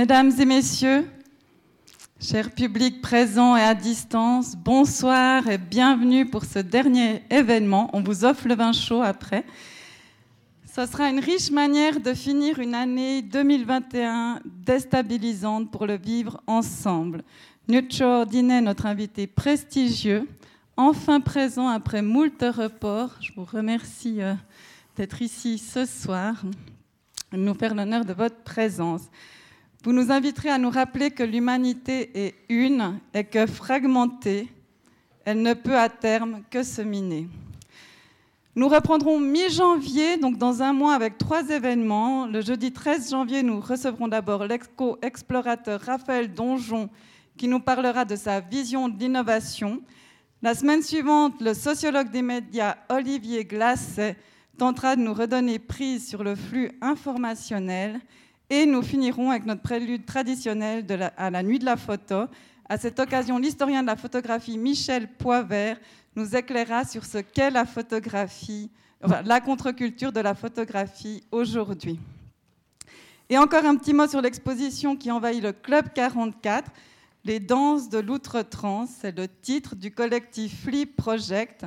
Mesdames et messieurs, chers publics présents et à distance, bonsoir et bienvenue pour ce dernier événement. On vous offre le vin chaud après. Ce sera une riche manière de finir une année 2021 déstabilisante pour le vivre ensemble. Nucho Ordinet, notre invité prestigieux, enfin présent après moult reports. Je vous remercie euh, d'être ici ce soir, nous faire l'honneur de votre présence. Vous nous inviterez à nous rappeler que l'humanité est une et que fragmentée, elle ne peut à terme que se miner. Nous reprendrons mi-janvier, donc dans un mois, avec trois événements. Le jeudi 13 janvier, nous recevrons d'abord l'exco-explorateur Raphaël Donjon, qui nous parlera de sa vision de l'innovation. La semaine suivante, le sociologue des médias Olivier Glasset tentera de nous redonner prise sur le flux informationnel. Et nous finirons avec notre prélude traditionnel à la nuit de la photo. À cette occasion, l'historien de la photographie Michel Poivert nous éclairera sur ce qu'est la photographie, la contre-culture de la photographie aujourd'hui. Et encore un petit mot sur l'exposition qui envahit le Club 44, Les danses de l'outre-trans, c'est le titre du collectif Flip Project.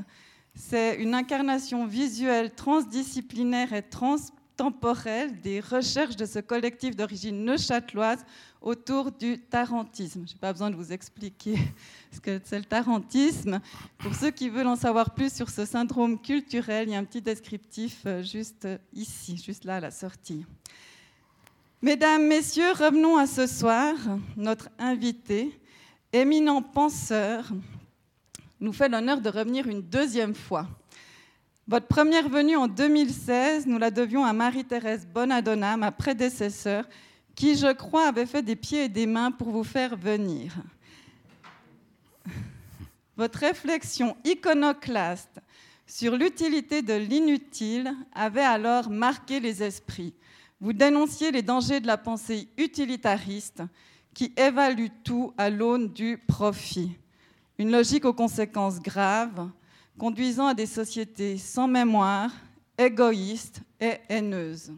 C'est une incarnation visuelle transdisciplinaire et trans temporelle des recherches de ce collectif d'origine neuchâteloise autour du tarantisme. Je n'ai pas besoin de vous expliquer ce que c'est le tarantisme. Pour ceux qui veulent en savoir plus sur ce syndrome culturel, il y a un petit descriptif euh, juste ici, juste là à la sortie. Mesdames, Messieurs, revenons à ce soir. Notre invité, éminent penseur, nous fait l'honneur de revenir une deuxième fois. Votre première venue en 2016, nous la devions à Marie-Thérèse Bonadonna, ma prédécesseur, qui, je crois, avait fait des pieds et des mains pour vous faire venir. Votre réflexion iconoclaste sur l'utilité de l'inutile avait alors marqué les esprits. Vous dénonciez les dangers de la pensée utilitariste qui évalue tout à l'aune du profit. Une logique aux conséquences graves, conduisant à des sociétés sans mémoire, égoïstes et haineuses.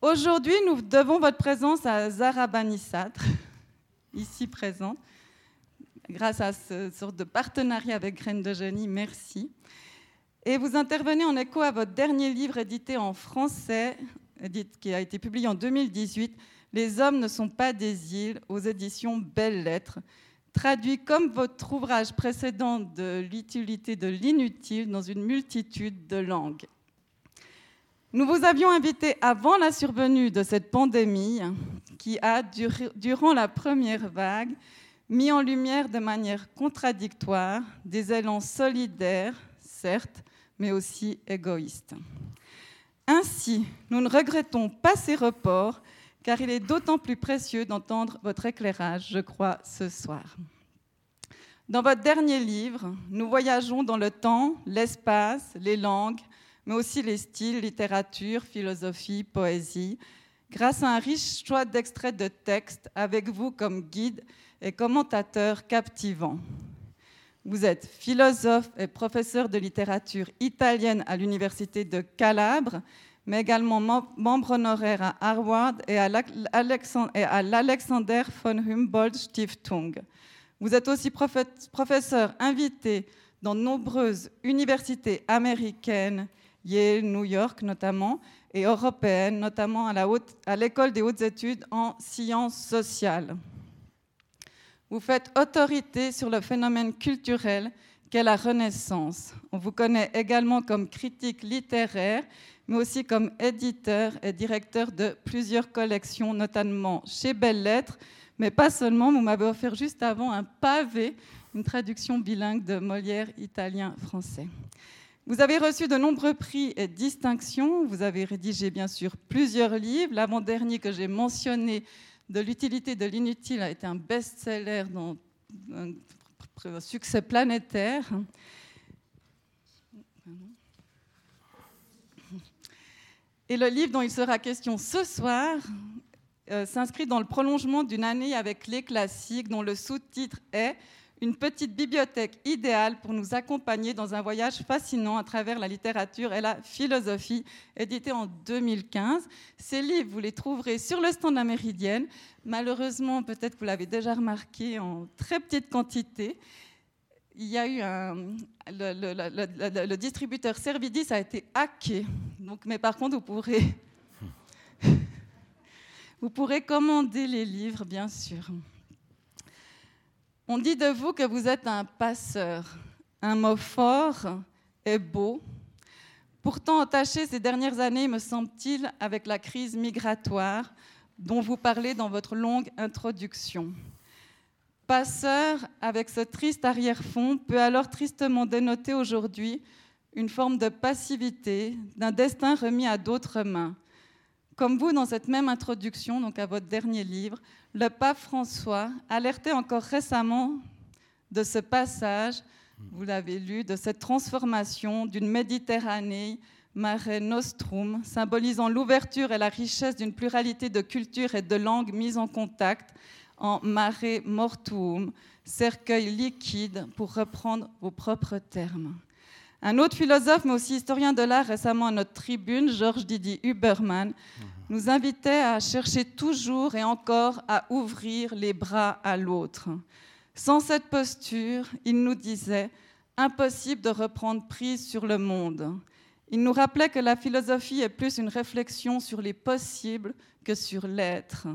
Aujourd'hui, nous devons votre présence à Zara Banissatre, ici présente, grâce à ce sorte de partenariat avec Graines de Génie, merci. Et vous intervenez en écho à votre dernier livre édité en français, qui a été publié en 2018, Les hommes ne sont pas des îles, aux éditions Belles Lettres, traduit comme votre ouvrage précédent de l'utilité de l'inutile dans une multitude de langues. Nous vous avions invité avant la survenue de cette pandémie qui a, durant la première vague, mis en lumière de manière contradictoire des élans solidaires, certes, mais aussi égoïstes. Ainsi, nous ne regrettons pas ces reports car il est d'autant plus précieux d'entendre votre éclairage, je crois, ce soir. Dans votre dernier livre, nous voyageons dans le temps, l'espace, les langues, mais aussi les styles, littérature, philosophie, poésie, grâce à un riche choix d'extraits de textes avec vous comme guide et commentateur captivant. Vous êtes philosophe et professeur de littérature italienne à l'Université de Calabre mais également membre honoraire à Harvard et à l'Alexander von Humboldt Stiftung. Vous êtes aussi professeur invité dans de nombreuses universités américaines, Yale, New York notamment, et européennes, notamment à l'école des hautes études en sciences sociales. Vous faites autorité sur le phénomène culturel qu'est la Renaissance. On vous connaît également comme critique littéraire mais aussi comme éditeur et directeur de plusieurs collections, notamment chez Belles Lettres, mais pas seulement. Vous m'avez offert juste avant un pavé, une traduction bilingue de Molière italien-français. Vous avez reçu de nombreux prix et distinctions. Vous avez rédigé bien sûr plusieurs livres. L'avant-dernier que j'ai mentionné, De l'utilité de l'inutile, a été un best-seller dans un succès planétaire. Et le livre dont il sera question ce soir euh, s'inscrit dans le prolongement d'une année avec les classiques, dont le sous-titre est une petite bibliothèque idéale pour nous accompagner dans un voyage fascinant à travers la littérature et la philosophie, édité en 2015. Ces livres, vous les trouverez sur le stand de Méridienne. Malheureusement, peut-être que vous l'avez déjà remarqué, en très petite quantité. Il y a eu un, le, distributeur Servidis a été hacké. Donc, mais par contre, vous pourrez, vous pourrez commander les livres, bien sûr. On dit de vous que vous êtes un passeur, un mot fort et beau, pourtant entaché ces dernières années, me semble-t-il, avec la crise migratoire dont vous parlez dans votre longue introduction. Passeur, avec ce triste arrière-fond, peut alors tristement dénoter aujourd'hui une forme de passivité, d'un destin remis à d'autres mains. Comme vous, dans cette même introduction, donc à votre dernier livre, le pape François alertait encore récemment de ce passage, vous l'avez lu, de cette transformation d'une Méditerranée Mare Nostrum, symbolisant l'ouverture et la richesse d'une pluralité de cultures et de langues mises en contact, en Mare Mortuum, cercueil liquide, pour reprendre vos propres termes. Un autre philosophe, mais aussi historien de l'art, récemment à notre tribune, Georges Didier Huberman, nous invitait à chercher toujours et encore à ouvrir les bras à l'autre. Sans cette posture, il nous disait, impossible de reprendre prise sur le monde. Il nous rappelait que la philosophie est plus une réflexion sur les possibles que sur l'être.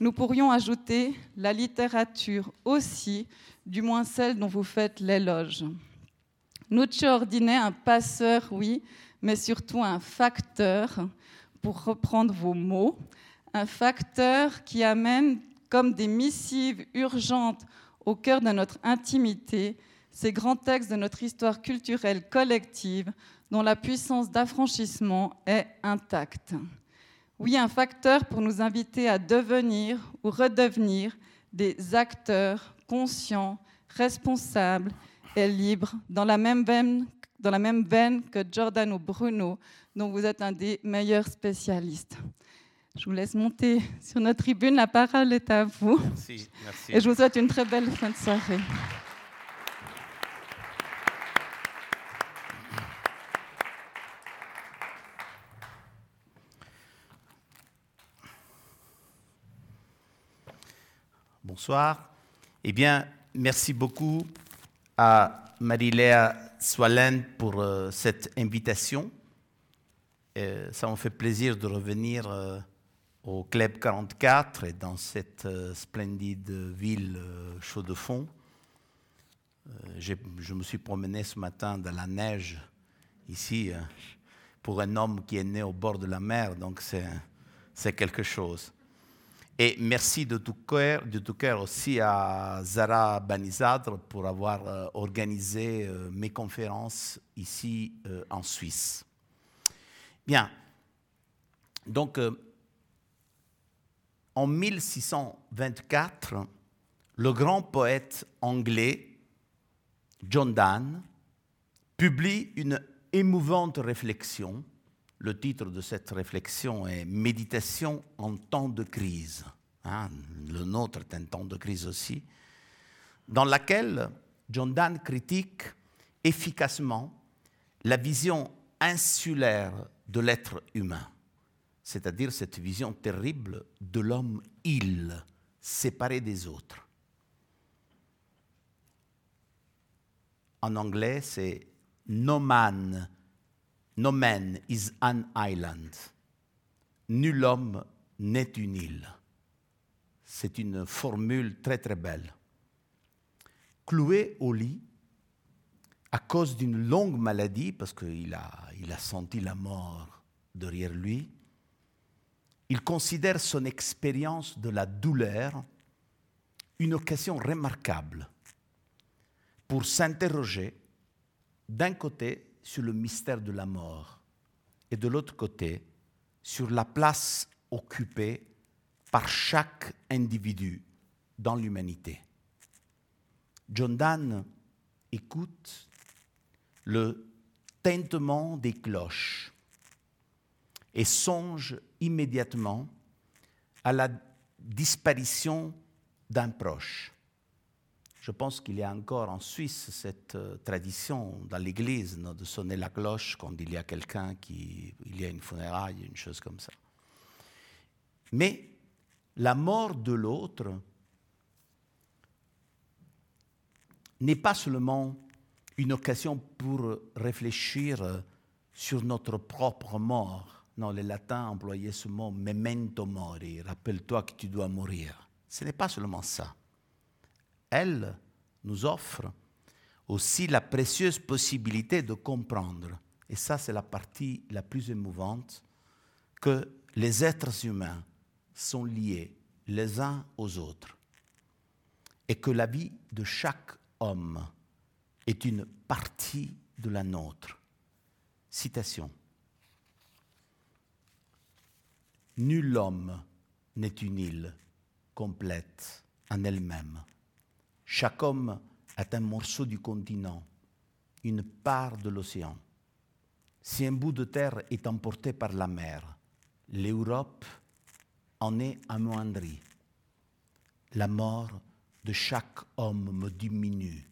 Nous pourrions ajouter la littérature aussi, du moins celle dont vous faites l'éloge. Nuccio ordinait un passeur, oui, mais surtout un facteur, pour reprendre vos mots, un facteur qui amène comme des missives urgentes au cœur de notre intimité ces grands textes de notre histoire culturelle collective dont la puissance d'affranchissement est intacte. Oui, un facteur pour nous inviter à devenir ou redevenir des acteurs conscients, responsables est libre, dans la même veine, dans la même veine que Giordano Bruno, dont vous êtes un des meilleurs spécialistes. Je vous laisse monter sur notre tribune. La parole est à vous. Merci, merci. Et je vous souhaite une très belle fin de soirée. Bonsoir. Eh bien, merci beaucoup à Marie-Léa Swalen pour euh, cette invitation. ça me fait plaisir de revenir euh, au Club 44 et dans cette euh, splendide ville chaude de fond. je me suis promené ce matin dans la neige ici pour un homme qui est né au bord de la mer, donc c'est quelque chose. Et merci de tout cœur, de tout aussi à Zara Banizadre pour avoir euh, organisé euh, mes conférences ici euh, en Suisse. Bien. Donc, en 1624, le grand poète anglais John Donne publie une émouvante réflexion le titre de cette réflexion est Méditation en temps de crise. Hein, le nôtre est un temps de crise aussi, dans laquelle John Donne critique efficacement la vision insulaire de l'être humain, c'est-à-dire cette vision terrible de l'homme-il, séparé des autres. En anglais, c'est no man No man is an island. Nul homme n'est une île. C'est une formule très très belle. Cloué au lit, à cause d'une longue maladie, parce qu'il a, il a senti la mort derrière lui, il considère son expérience de la douleur une occasion remarquable pour s'interroger d'un côté sur le mystère de la mort et de l'autre côté sur la place occupée par chaque individu dans l'humanité. John Donne écoute le tintement des cloches et songe immédiatement à la disparition d'un proche, Je pense qu'il y a encore en Suisse cette euh, tradition dans l'église de sonner la cloche quand il y a quelqu'un qui, il y a une funéraille, une chose comme ça. Mais la mort de l'autre n'est pas seulement une occasion pour réfléchir sur notre propre mort. Non, les latins employaient ce mot memento mori, rappelle-toi que tu dois mourir. Ce n'est pas seulement ça. Elle nous offre aussi la précieuse possibilité de comprendre, et ça c'est la partie la plus émouvante, que les êtres humains sont liés les uns aux autres et que la vie de chaque homme est une partie de la nôtre. Citation. Nul homme n'est une île complète en elle-même. Chaque homme est un morceau du continent, une part de l'océan. Si un bout de terre est emporté par la mer, l'Europe en est amoindrie. La mort de chaque homme me diminue,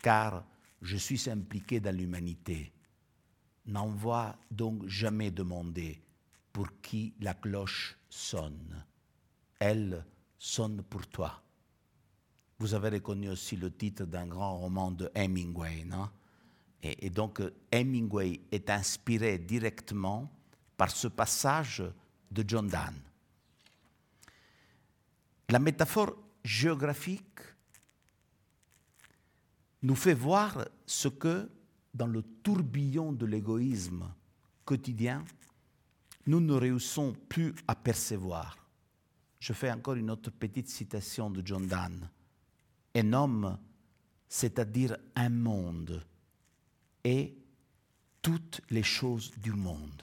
car je suis impliqué dans l'humanité. N'envoie donc jamais demander pour qui la cloche sonne. Elle sonne pour toi. Vous avez reconnu aussi le titre d'un grand roman de Hemingway, et, donc Hemingway est inspiré directement par ce passage de John Donne. La métaphore géographique nous fait voir ce que, dans le tourbillon de l'égoïsme quotidien, nous ne réussissons plus à percevoir. Je fais encore une autre petite citation de John Donne. Un homme, c'est-à-dire un monde, et toutes les choses du monde.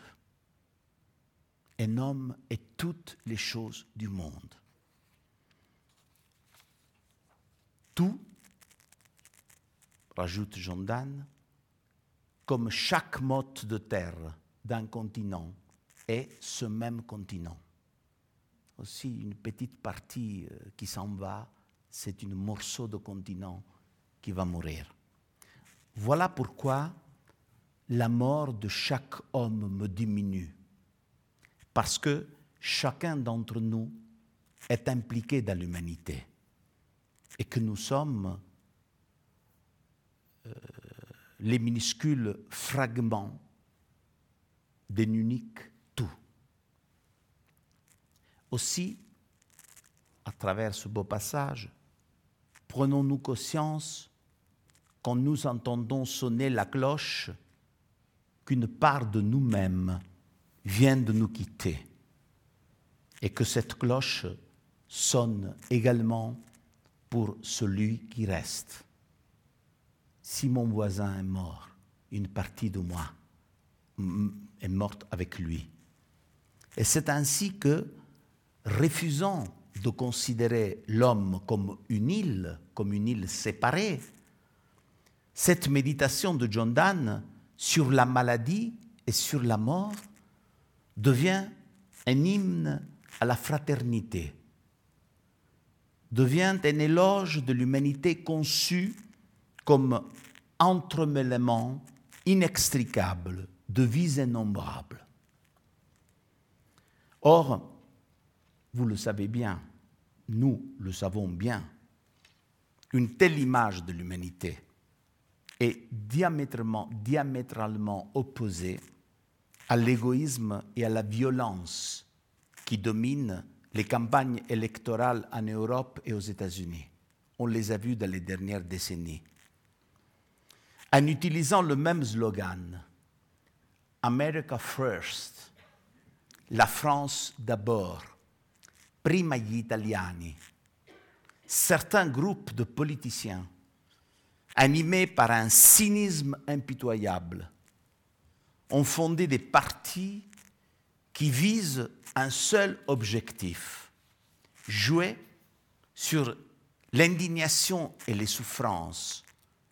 Un homme est toutes les choses du monde. Tout, rajoute Jean Dan, comme chaque motte de terre d'un continent est ce même continent. Aussi, une petite partie euh, qui s'en va, c'est un morceau de continent qui va mourir. Voilà pourquoi la mort de chaque homme me diminue, parce que chacun d'entre nous est impliqué dans l'humanité et que nous sommes euh, les minuscules fragments d'un unique tout. Aussi, à travers ce beau passage, prenons-nous conscience, quand nous entendons sonner la cloche, qu'une part de nous-mêmes vient de nous quitter et que cette cloche sonne également pour celui qui reste. Si mon voisin est mort, une partie de moi est morte avec lui. Et c'est ainsi que, refusant de considérer l'homme comme une île, comme une île séparée, cette méditation de John Donne sur la maladie et sur la mort devient un hymne à la fraternité, devient un éloge de l'humanité conçue comme entremêlement inextricable de vies innombrables. Or, vous le savez bien, nous le savons bien, une telle image de l'humanité est diamétralement, diamétralement opposée à l'égoïsme et à la violence qui dominent les campagnes électorales en Europe et aux États-Unis. On les a vues dans les dernières décennies. En utilisant le même slogan, America First, la France d'abord, prima gli italiani, certains groupes de politiciens, animés par un cynisme impitoyable, ont fondé des partis qui visent un seul objectif, jouer sur l'indignation et les souffrances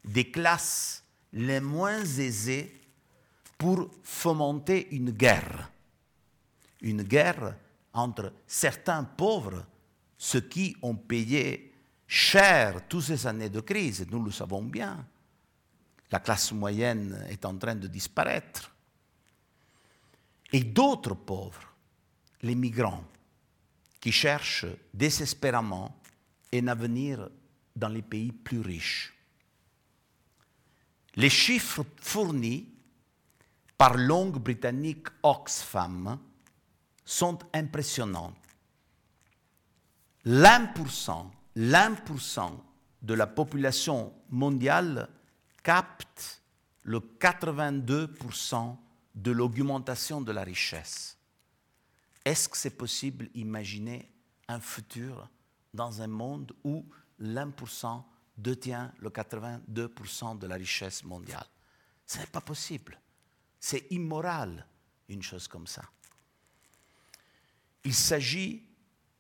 des classes les moins aisées pour fomenter une guerre. Une guerre entre certains pauvres, ceux qui ont payé cher toutes ces années de crise, nous le savons bien. La classe moyenne est en train de disparaître. Et d'autres pauvres, les migrants, qui cherchent désespérément un avenir dans les pays plus riches. Les chiffres fournis par l'ongle britannique Oxfam sont impressionnants. L'1%, l'1% de la population mondiale capte le 82% de l'augmentation de la richesse. Est-ce que c'est possible d'imaginer un futur dans un monde où l'1% détient le 82% de la richesse mondiale? Ce n'est pas possible. C'est immoral, une chose comme ça. Il s'agit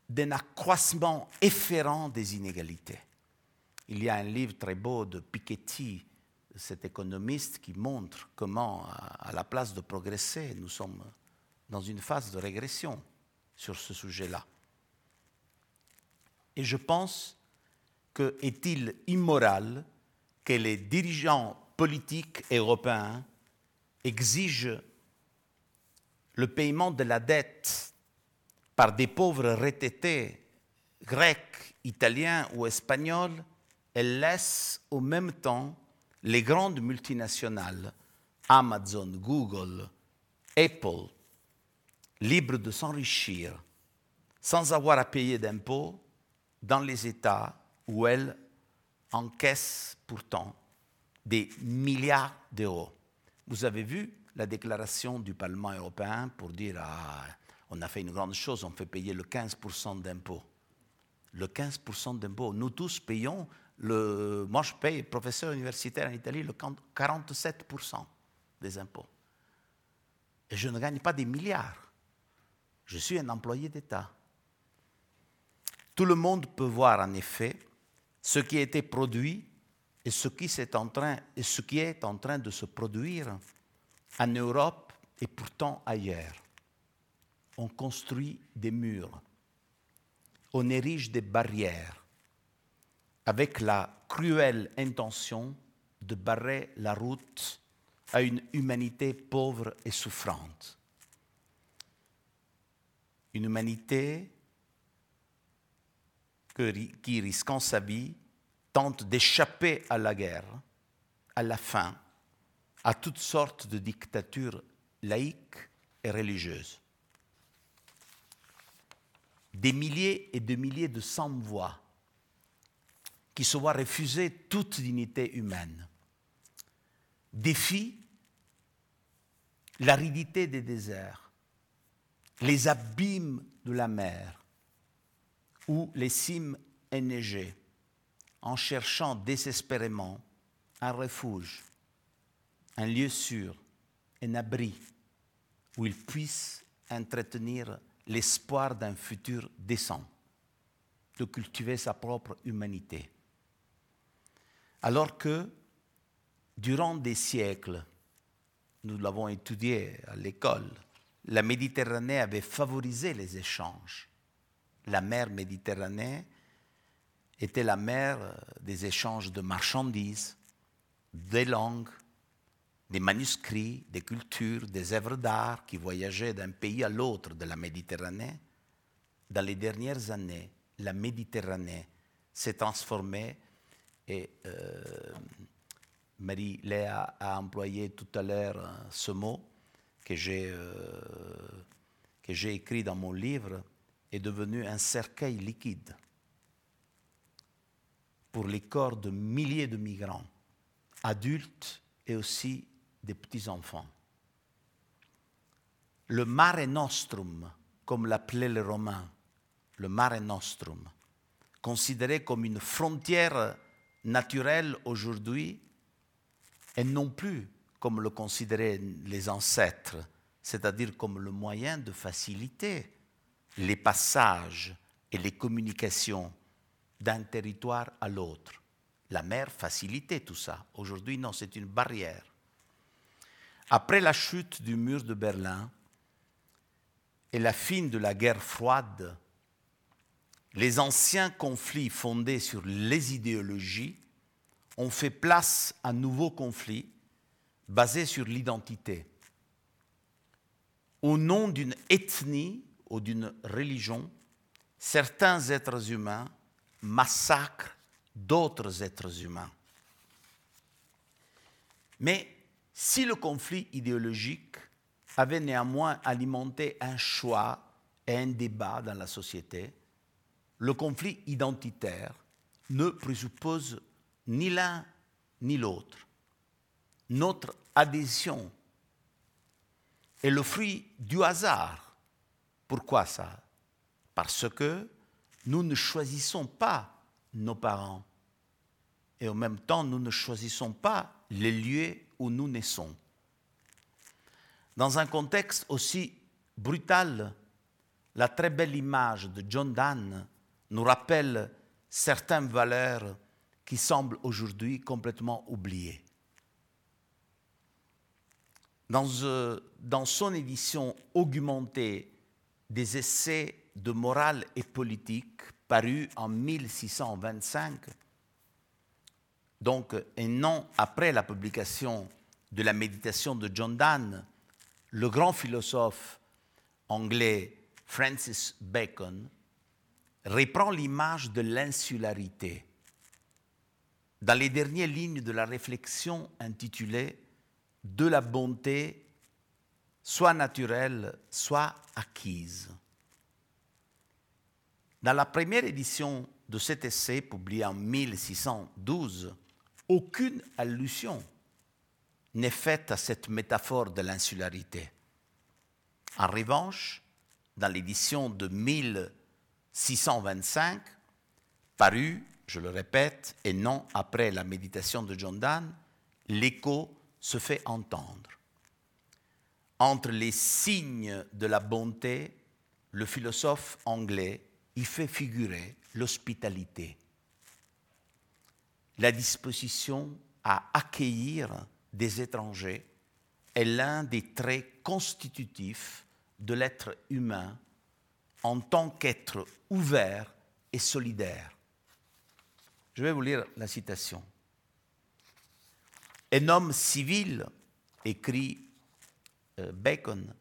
d'un accroissement efférent des inégalités. Il y a un livre très beau de Piketty, cet économiste, qui montre comment, à la place de progresser, nous sommes dans une phase de régression sur ce sujet-là. Et je pense que est-il immoral que les dirigeants politiques européens exigent le paiement de la dette par des pauvres retraités grecs, italiens ou espagnols et laissent au même temps les grandes multinationales, Amazon, Google, Apple, libres de s'enrichir sans avoir à payer d'impôts dans les États où elles encaissent pourtant des milliards d'euros. Vous avez vu la déclaration du Parlement européen pour dire ah, on a fait une grande chose, on fait payer le 15% d'impôts. Le 15% d'impôts. Nous tous payons, le, moi je paye, professeur universitaire en Italie, le 47% des impôts. Et je ne gagne pas des milliards. Je suis un employé d'État. Tout le monde peut voir en effet ce qui a été produit et ce qui, est en train, et ce qui est en train de se produire en Europe et pourtant ailleurs. On construit des murs, on érige des barrières avec la cruelle intention de barrer la route à une humanité pauvre et souffrante une humanité qui, risquant sa vie, tente d'échapper à la guerre, à la faim, à toutes sortes de dictatures laïques et religieuses. Des milliers et des milliers de sans-voix qui se voient refuser toute dignité humaine. Défient l'aridité des déserts, les abîmes de la mer ou les cimes enneigées en cherchant désespérément un refuge, un lieu sûr, un abri où ils puissent entretenir l'espoir d'un futur décent, de cultiver sa propre humanité. Alors que, durant des siècles, nous l'avons étudié à l'école, la Méditerranée avait favorisé les échanges. La mer Méditerranée était la mer euh, des échanges de marchandises, des langues, des manuscrits, des cultures, des œuvres d'art qui voyageaient d'un pays à l'autre de la Méditerranée. Dans les dernières années, la Méditerranée s'est transformée et euh, Marie-Léa a employé tout à l'heure euh, ce mot, que j'ai euh, que j'ai écrit dans mon livre est devenu un cercueil liquide pour les corps de milliers de migrants, adultes et aussi des petits-enfants. Le Mare Nostrum, comme l'appelaient les Romains, le Mare Nostrum, considéré comme une frontière naturelle aujourd'hui, et non plus comme le considéraient les ancêtres, c'est-à-dire comme le moyen de faciliter les passages et les communications d'un territoire à l'autre. La mer facilitait tout ça. Aujourd'hui, non, c'est une barrière. Après la chute du mur de Berlin et la fin de la guerre froide, les anciens conflits fondés sur les idéologies ont fait place à nouveaux conflits basés sur l'identité. Au nom d'une ethnie ou d'une religion, certains êtres humains massacrent d'autres êtres humains. Mais si le conflit idéologique avait néanmoins alimenté un choix et un débat dans la société, le conflit identitaire ne présuppose ni l'un ni l'autre. Notre adhésion est le fruit du hasard. Pourquoi ça? Parce que nous ne choisissons pas nos parents et en même temps nous ne choisissons pas les lieux où nous naissons. Dans un contexte aussi brutal, la très belle image de John Donne nous rappelle certaines valeurs qui semblent aujourd'hui complètement oubliées. Dans, euh, son édition augmentée des essais de morale et politique paru en 1625, donc un an après la publication de la méditation de John Donne, le grand philosophe anglais Francis Bacon reprend l'image de l'insularité dans les dernières lignes de la réflexion intitulée De la bonté, soit naturelle, soit acquise. Dans la première édition de cet essai, publié en 1612, aucune allusion n'est faite à cette métaphore de l'insularité. En revanche, dans l'édition de 1625, parue, je le répète, et non après la méditation de John Donne, l'écho se fait entendre. Entre les signes de la bonté, le philosophe anglais y fait figurer l'hospitalité, la disposition à accueillir des étrangers est l'un des traits constitutifs de l'être humain en tant qu'être ouvert et solidaire. Je vais vous lire la citation. Un homme civil, écrit euh, Bacon,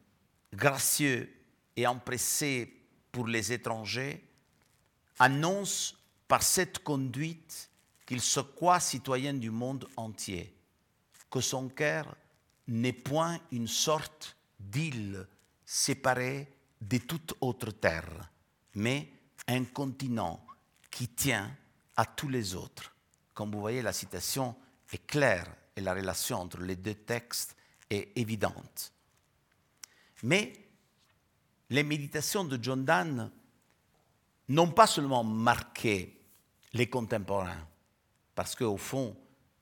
gracieux et empressé pour les étrangers, annonce par cette conduite qu'il se croit citoyen du monde entier, que son cœur n'est point une sorte d'île séparée de toute autre terre, mais un continent qui tient à tous les autres. Comme vous voyez, la citation est claire et la relation entre les deux textes est évidente. Mais les méditations de John Donne n'ont pas seulement marqué les contemporains, parce qu'au fond,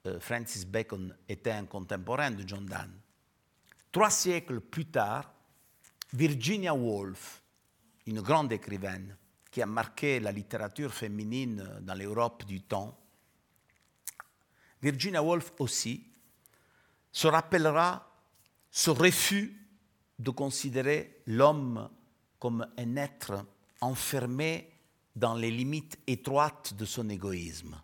euh, Francis Bacon était un contemporain de John Donne. Trois siècles plus tard, Virginia Woolf, une grande écrivaine qui a marqué la littérature féminine dans l'Europe du temps, Virginia Woolf aussi se rappellera ce refus de considérer l'homme comme un être enfermé dans les limites étroites de son égoïsme.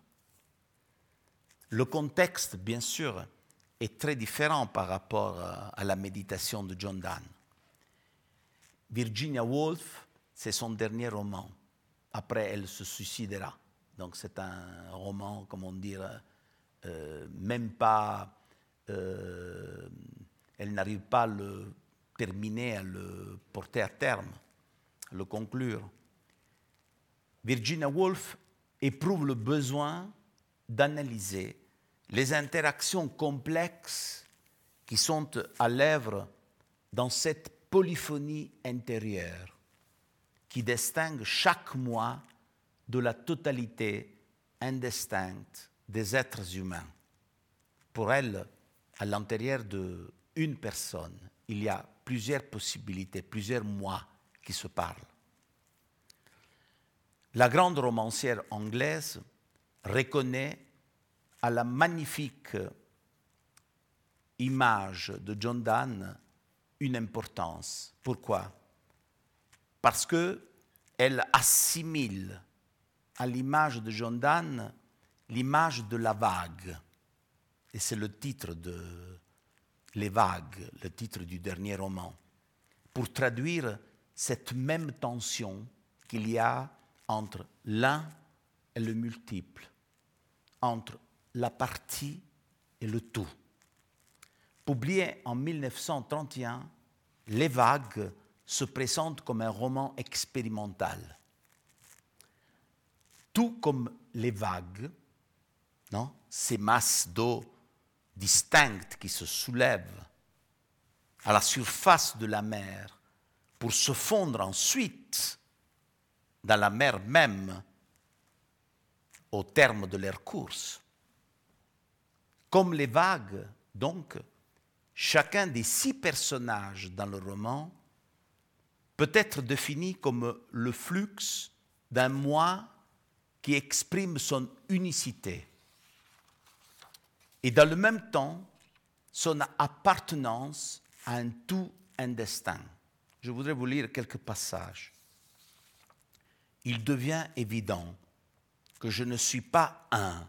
Le contexte, bien sûr, est très différent par rapport à la méditation de John Donne. Virginia Woolf, c'est son dernier roman. Après, elle se suicidera. Donc c'est un roman, comment dire, euh, même pas... Euh, elle n'arrive pas à le terminer, à le porter à terme, à le conclure. Virginia Woolf éprouve le besoin d'analyser les interactions complexes qui sont à l'œuvre dans cette polyphonie intérieure qui distingue chaque moi de la totalité indistincte des êtres humains. Pour elle, à l'intérieur d'une personne, il y a plusieurs possibilités, plusieurs moi qui se parlent. La grande romancière anglaise reconnaît à la magnifique image de John Donne une importance. Pourquoi? Parce qu'elle assimile à l'image de John Donne l'image de la vague. Et c'est le titre de Les vagues, le titre du dernier roman, pour traduire cette même tension qu'il y a entre l'un et le multiple, entre la partie et le tout. Publié en 1931, Les vagues se présente comme un roman expérimental. Tout comme les vagues, non ces masses d'eau distinctes qui se soulèvent à la surface de la mer pour se fondre ensuite dans la mer même au terme de leur course. Comme les vagues, donc, chacun des six personnages dans le roman peut être défini comme le flux d'un moi qui exprime son unicité et dans le même temps son appartenance à un tout, un destin. Je voudrais vous lire quelques passages. Il devient évident que je ne suis pas un,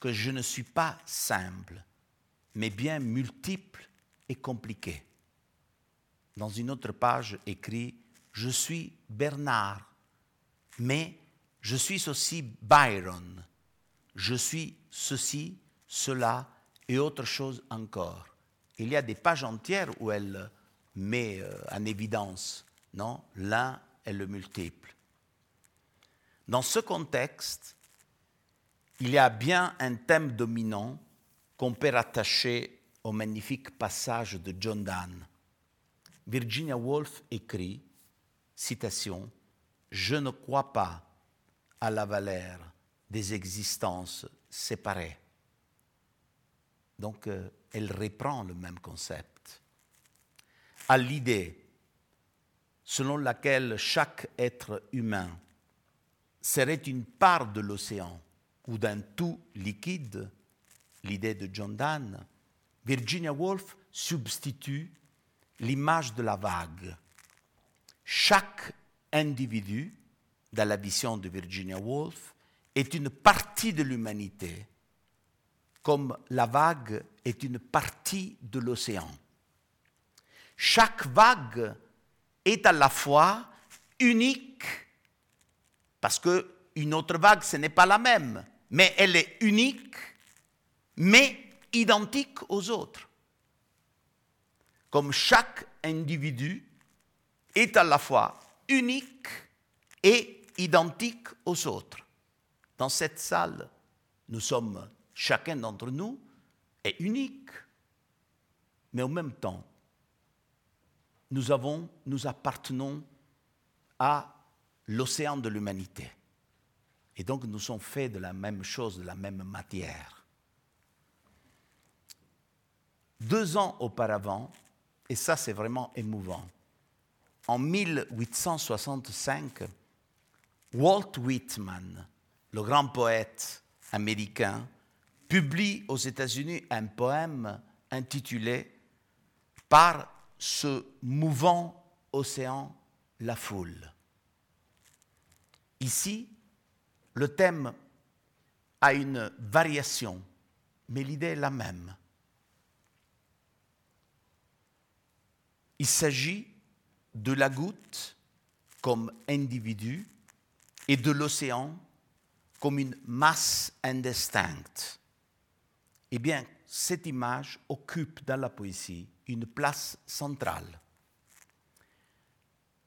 que je ne suis pas simple, mais bien multiple et compliqué dans une autre page écrit Je suis Bernard, mais je suis aussi Byron. Je suis ceci, cela et autre chose encore. Il y a des pages entières où elle met euh, en évidence non l'un et le multiple. Dans ce contexte, il y a bien un thème dominant qu'on peut rattacher au magnifique passage de John Donne Virginia Woolf écrit, citation, Je ne crois pas à la valeur des existences séparées. Donc, euh, elle reprend le même concept. À l'idée selon laquelle chaque être humain serait une part de l'océan ou d'un tout liquide, l'idée de John Donne, Virginia Woolf substitue l'image de la vague. Chaque individu, dans la vision de Virginia Woolf, est une partie de l'humanité, comme la vague est une partie de l'océan. Chaque vague est à la fois unique, parce qu'une autre vague, ce n'est pas la même, mais elle est unique, mais identique aux autres comme chaque individu est à la fois unique et identique aux autres. Dans cette salle, nous sommes, chacun d'entre nous est unique, mais en même temps, nous, avons, nous appartenons à l'océan de l'humanité. Et donc nous sommes faits de la même chose, de la même matière. Deux ans auparavant, et ça, c'est vraiment émouvant. En 1865, Walt Whitman, le grand poète américain, publie aux États-Unis un poème intitulé Par ce mouvant océan, la foule. Ici, le thème a une variation, mais l'idée est la même. Il s'agit de la goutte comme individu et de l'océan comme une masse indistincte. Eh bien, cette image occupe dans la poésie une place centrale.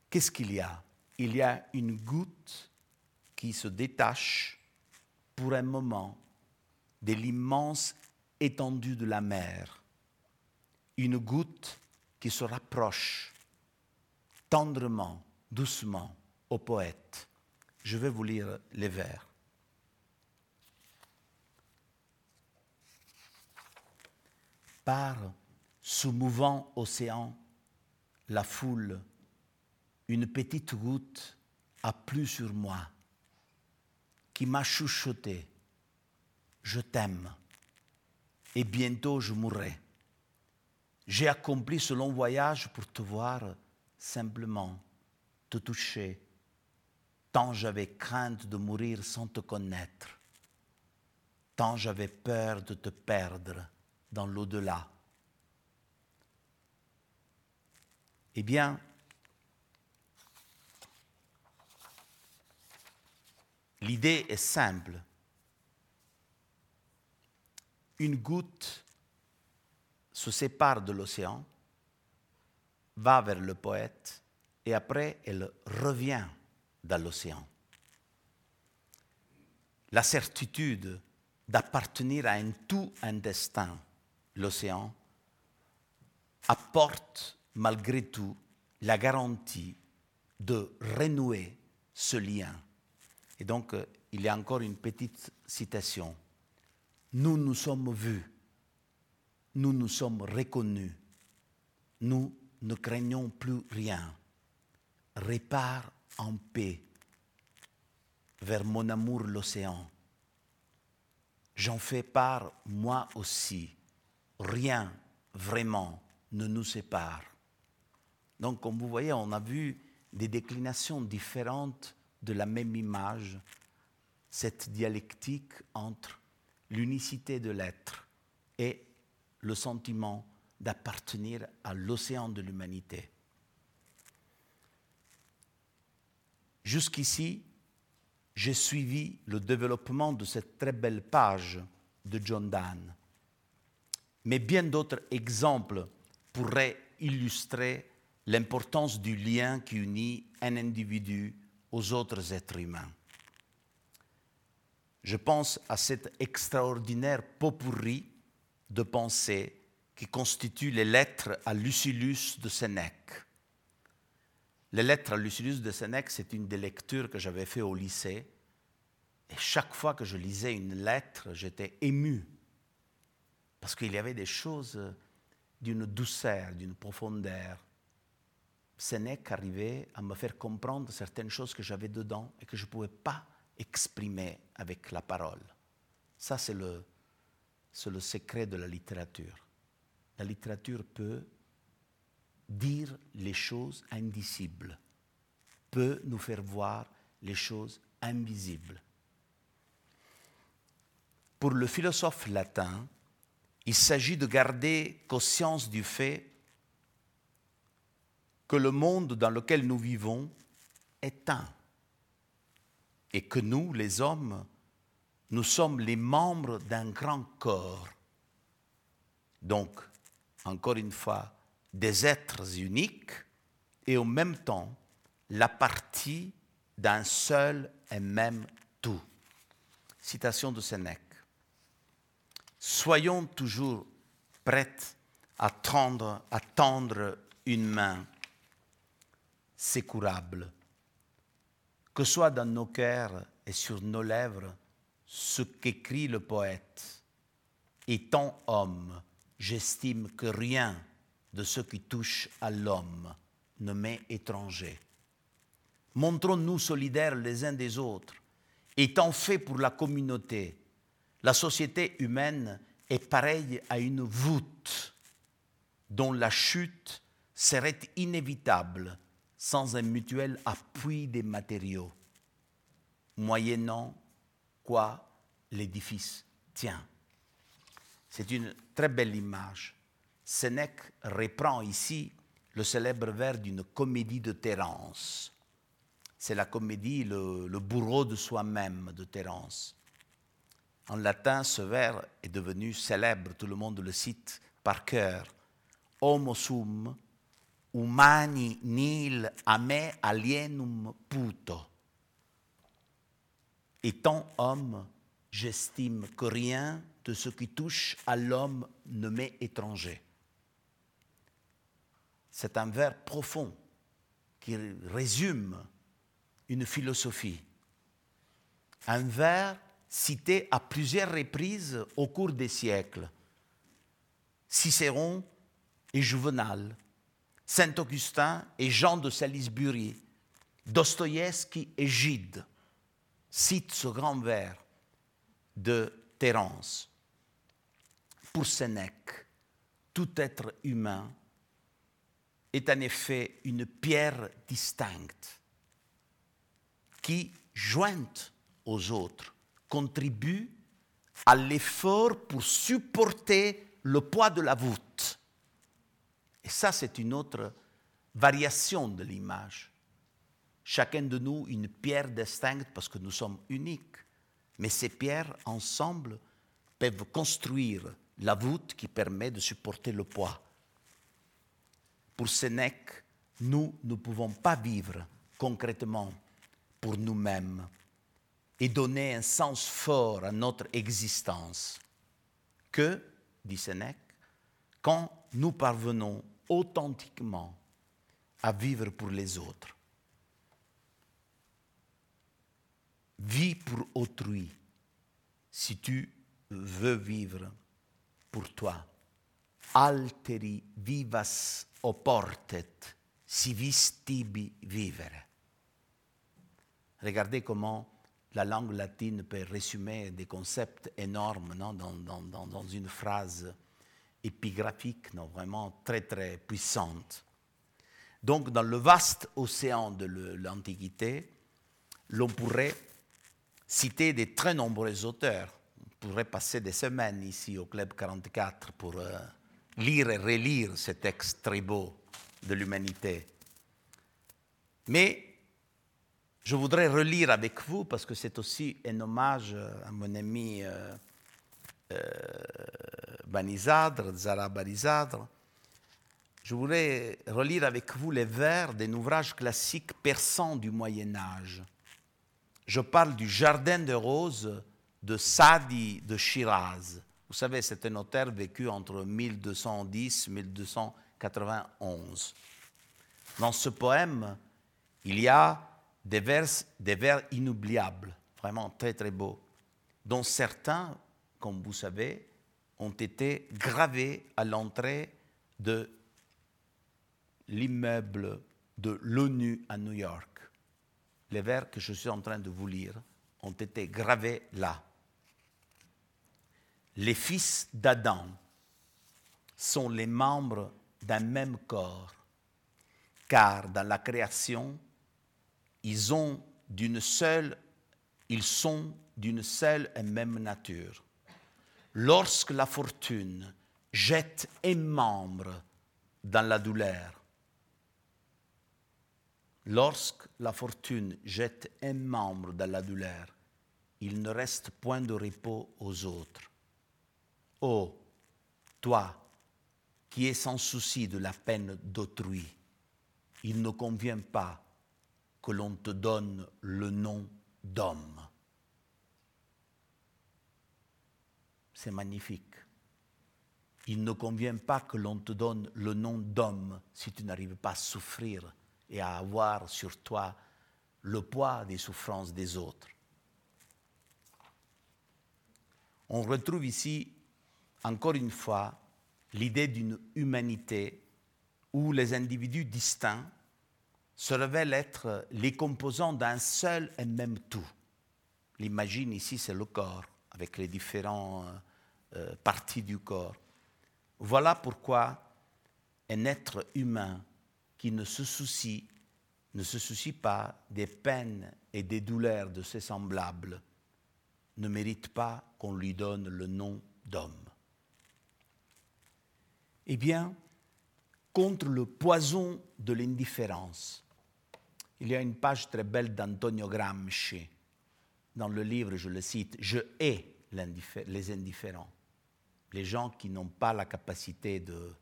Qu'est-ce qu'il y a? Il y a une goutte qui se détache pour un moment de l'immense étendue de la mer. Une goutte qui se rapproche tendrement, doucement au poète. Je vais vous lire les vers. Par ce mouvant océan, la foule, une petite goutte a plu sur moi, qui m'a chuchoté, je t'aime, et bientôt je mourrai. J'ai accompli ce long voyage pour te voir simplement, te toucher, tant j'avais crainte de mourir sans te connaître, tant j'avais peur de te perdre dans l'au-delà. Eh bien, l'idée est simple. Une goutte se sépare de l'océan, va vers le poète, et après elle revient dans l'océan. La certitude d'appartenir à un tout, un destin, l'océan, apporte malgré tout la garantie de renouer ce lien. Et donc, euh, il y a encore une petite citation. Nous nous sommes vus, nous nous sommes reconnus, nous ne craignons plus rien. Répare en paix vers mon amour l'océan. J'en fais part moi aussi. Rien vraiment ne nous sépare. Donc, comme vous voyez, on a vu des déclinations différentes de la même image, cette dialectique entre l'unicité de l'être et le sentiment d'appartenir à l'océan de l'humanité. Jusqu'ici, j'ai suivi le développement de cette très belle page de John Donne. Mais bien d'autres exemples pourraient illustrer l'importance du lien qui unit un individu aux autres êtres humains. Je pense à cet extraordinaire pot pourri de pensée qui constitue les lettres à Lucilius de Sénèque. Les lettres à Lucilius de Sénèque, c'est une des lectures que j'avais fait au lycée. Et chaque fois que je lisais une lettre, j'étais ému. Parce qu'il y avait des choses d'une douceur, d'une profondeur. Sénèque arrivait à me faire comprendre certaines choses que j'avais dedans et que je ne pouvais pas exprimer avec la parole. Ça, c'est le, le secret de la littérature. La littérature peut dire les choses indicibles, peut nous faire voir les choses invisibles. Pour le philosophe latin, il s'agit de garder conscience du fait que le monde dans lequel nous vivons est un et que nous, les hommes, nous sommes les membres d'un grand corps. Donc, encore une fois, des êtres uniques et en même temps la partie d'un seul et même tout. Citation de Sénèque. Soyons toujours prêts à tendre, à tendre une main que soit dans nos cœurs et sur nos lèvres ce qu'écrit le poète. Étant homme, j'estime que rien de ce qui touche à l'homme ne m'est étranger. Montrons-nous solidaires les uns des autres. Étant fait pour la communauté, la société humaine est pareille à une voûte dont la chute serait inévitable sans un mutuel appui des matériaux, moyennant quoi l'édifice tient. C'est une très belle image. Sénèque reprend ici le célèbre vers d'une comédie de Terence. C'est la comédie le, bourreau de soi-même de Terence. En latin, ce vers est devenu célèbre, tout le monde le cite par cœur. Homo sum, humani nil a me alienum puto. Étant homme, j'estime que rien de ce qui touche à l'homme ne m'est étranger c'est un vers profond qui résume une philosophie. Un vers cité à plusieurs reprises au cours des siècles. Cicéron et Juvenal, Saint-Augustin et Jean de Salisbury, Dostoïevski et Gide citent ce grand vers de Terence. Pour Sénèque, tout être humain est en effet une pierre distincte. qui, jointes aux autres, contribuent à l'effort pour supporter le poids de la voûte. Et ça, c'est une autre variation de l'image. Chacun de nous une pierre distincte parce que nous sommes uniques. Mais ces pierres, ensemble, peuvent construire la voûte qui permet de supporter le poids. Pour Sénèque, nous ne pouvons pas vivre concrètement pour nous-mêmes et donner un sens fort à notre existence que, dit Sénèque, quand nous parvenons authentiquement à vivre pour les autres. Vis pour autrui si tu veux vivre pour toi. Alteri vivas oportet si vis tibi vivere. Regardez comment la langue latine peut résumer des concepts énormes non, dans, dans, dans, dans, une phrase épigraphique, non, vraiment très très puissante. Donc dans le vaste océan de l'Antiquité, l'on pourrait citer des très nombreux auteurs. On pourrait passer des semaines ici au Club 44 pour euh, lire et relire ces textes très beaux de l'humanité. Mais je voudrais relire avec vous, parce que c'est aussi un hommage à mon ami euh, Banizadre, Zara Banizadre. Je voudrais relire avec vous les vers d'un ouvrage classique persan du Moyen Âge. Je parle du Jardin de roses de Sadi de Shiraz. Vous savez, c'est un auteur vécu entre 1210 et 1291. Dans ce poème, il y a des vers, des vers inoubliables, vraiment très très beaux, dont certains, comme vous savez, ont été gravés à l'entrée de l'immeuble de l'ONU à New York. Les vers que je suis en train de vous lire ont été gravés là. Les fils d'Adam sont les membres d'un même corps, car dans la création, ils ont d'une seule, ils sont d'une seule et même nature. Lorsque la fortune jette un membre dans la douleur, lorsque la fortune jette un membre dans la douleur, il ne reste point de repos aux autres. Oh, toi qui es sans souci de la peine d'autrui, il ne convient pas que l'on te donne le nom d'homme. C'est magnifique. Il ne convient pas que l'on te donne le nom d'homme si tu n'arrives pas à souffrir et à avoir sur toi le poids des souffrances des autres. On retrouve ici, encore une fois, l'idée d'une humanité où les individus distincts se révèlent être les composants d'un seul et même tout. L'imagine ici, c'est le corps, avec les différentes euh, parties du corps. Voilà pourquoi un être humain qui ne se soucie, ne se soucie pas des peines et des douleurs de ses semblables, ne mérite pas qu'on lui donne le nom d'homme. Eh bien, contre le poison de l'indifférence, il y a une page très belle d'Antonio Gramsci. Dans le livre, je le cite, Je hais les indifférents, les gens qui n'ont pas la capacité de,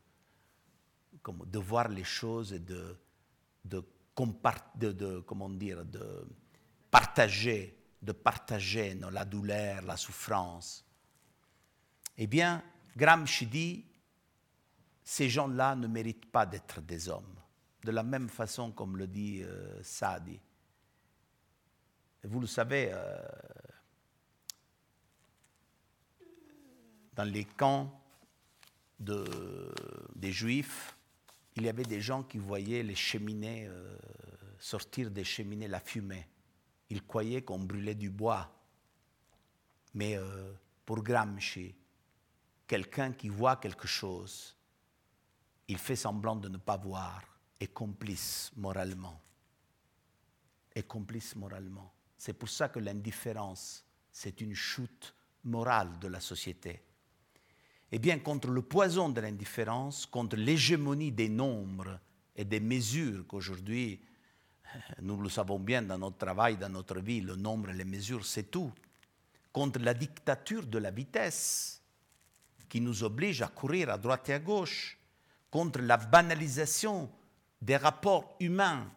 de voir les choses et de, de, de, partager, de partager la douleur, la souffrance. Eh bien, Gramsci dit, ces gens-là ne méritent pas d'être des hommes de la même façon comme le dit euh, Sadi. vous le savez, euh, dans les camps de, des Juifs, il y avait des gens qui voyaient les cheminées, euh, sortir des cheminées la fumée. Ils croyaient qu'on brûlait du bois. Mais pour Gramsci, quelqu'un qui voit quelque chose, il fait semblant de ne pas voir complice moralement. est complice moralement. C'est pour ça que l'indifférence, c'est une chute morale de la société. Eh bien, contre le poison de l'indifférence, contre l'hégémonie des nombres et des mesures qu'aujourd'hui, nous le savons bien dans notre travail, dans notre vie, le nombre et les mesures, c'est tout. Contre la dictature de la vitesse qui nous oblige à courir à droite et à gauche, contre la banalisation des rapports humains,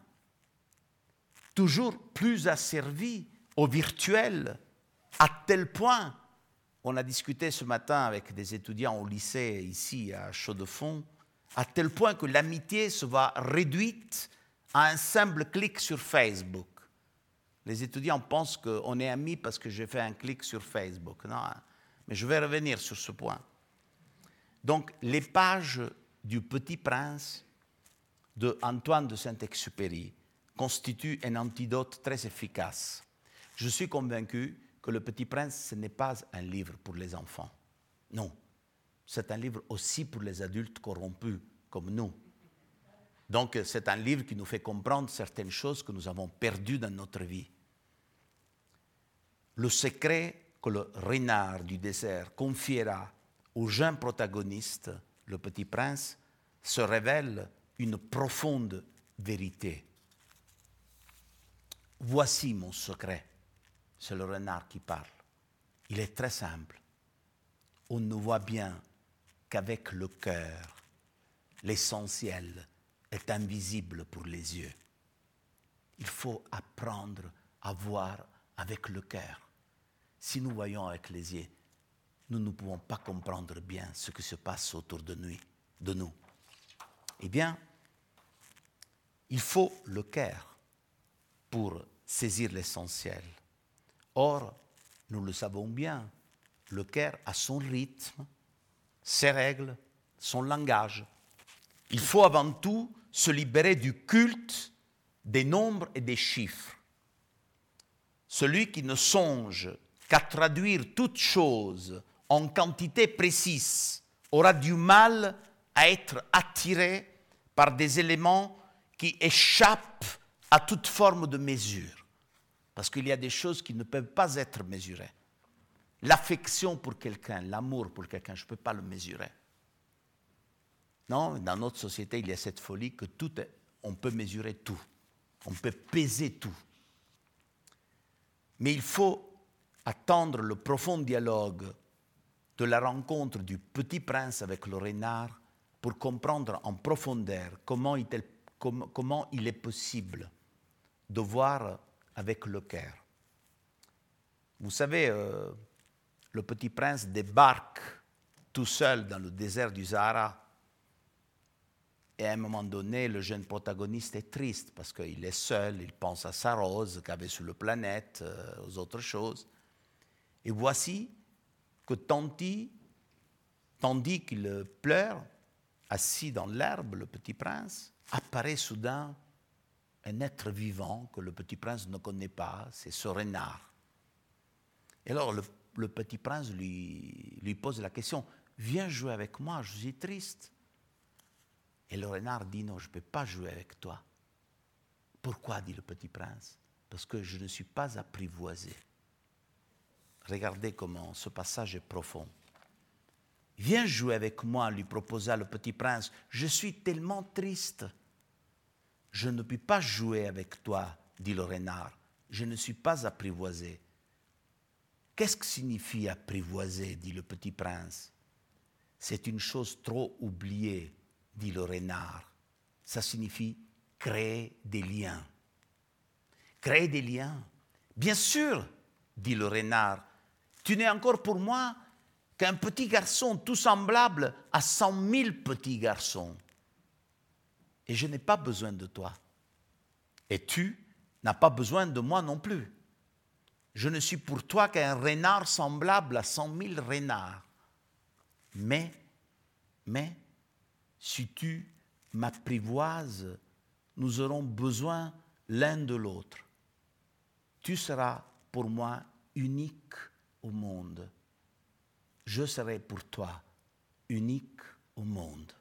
toujours plus asservis au virtuel, à tel point, on a discuté ce matin avec des étudiants au lycée ici à Chaux-de-Fonds, à tel point que l'amitié se va réduite à un simple clic sur Facebook. Les étudiants pensent qu'on est amis parce que j'ai fait un clic sur Facebook. Non, hein. mais je vais revenir sur ce point. Donc, les pages du Petit Prince de Antoine de Saint-Exupéry constituent un antidote très efficace. Je suis convaincu que Le Petit Prince, ce n'est pas un livre pour les enfants. Non, c'est un livre aussi pour les adultes corrompus comme nous. Donc c'est un livre qui nous fait comprendre certaines choses que nous avons perdues dans notre vie. Le secret que le renard du désert confiera au jeune protagoniste, le petit prince, se révèle une profonde vérité. Voici mon secret, c'est le renard qui parle. Il est très simple. On ne voit bien qu'avec le cœur, l'essentiel est invisible pour les yeux. Il faut apprendre à voir avec le cœur. Si nous voyons avec les yeux, nous ne pouvons pas comprendre bien ce qui se passe autour de nous. De nous. Eh bien, il faut le cœur pour saisir l'essentiel. Or, nous le savons bien, le cœur a son rythme, ses règles, son langage. Il faut avant tout se libérer du culte des nombres et des chiffres. Celui qui ne songe qu'à traduire toute chose en quantité précise aura du mal à être attiré par des éléments qui échappent à toute forme de mesure. Parce qu'il y a des choses qui ne peuvent pas être mesurées. L'affection pour quelqu'un, l'amour pour quelqu'un, je ne peux pas le mesurer. Non, dans notre société, il y a cette folie que tout on peut mesurer tout, on peut peser tout. Mais il faut attendre le profond dialogue de la rencontre du petit prince avec le renard pour comprendre en profondeur est, comment il est possible de voir avec le cœur. Vous savez, euh, le petit prince débarque tout seul dans le désert du Sahara et à un moment donné, le jeune protagoniste est triste parce qu'il est seul, il pense à sa rose qu'avait sur la planète, euh, aux autres choses. Et voici que tandis, tandis qu'il pleure, assis dans l'herbe, le petit prince, apparaît soudain un être vivant que le petit prince ne connaît pas, c'est ce renard. Et alors le, petit prince lui pose la question, viens jouer avec moi, je suis triste. Et le renard dit non, je ne peux pas jouer avec toi. Pourquoi dit le petit prince? Parce que je ne suis pas apprivoisé. Regardez comment ce passage est profond. Viens jouer avec moi, lui proposa le petit prince. Je suis tellement triste. Je ne puis pas jouer avec toi, dit le renard. Je ne suis pas apprivoisé. Qu'est-ce que signifie apprivoiser dit le petit prince? C'est une chose trop oubliée dit le renard. Ça signifie créer des liens. Créer des liens. Bien sûr, dit le renard, tu n'es encore pour moi qu'un petit garçon tout semblable à cent mille petits garçons. Et je n'ai pas besoin de toi. Et tu n'as pas besoin de moi non plus. Je ne suis pour toi qu'un renard semblable à cent mille renards. Mais, mais, si tu m'apprivoises, nous aurons besoin l'un de l'autre. Tu seras pour moi unique au monde. Je serai pour toi unique au monde.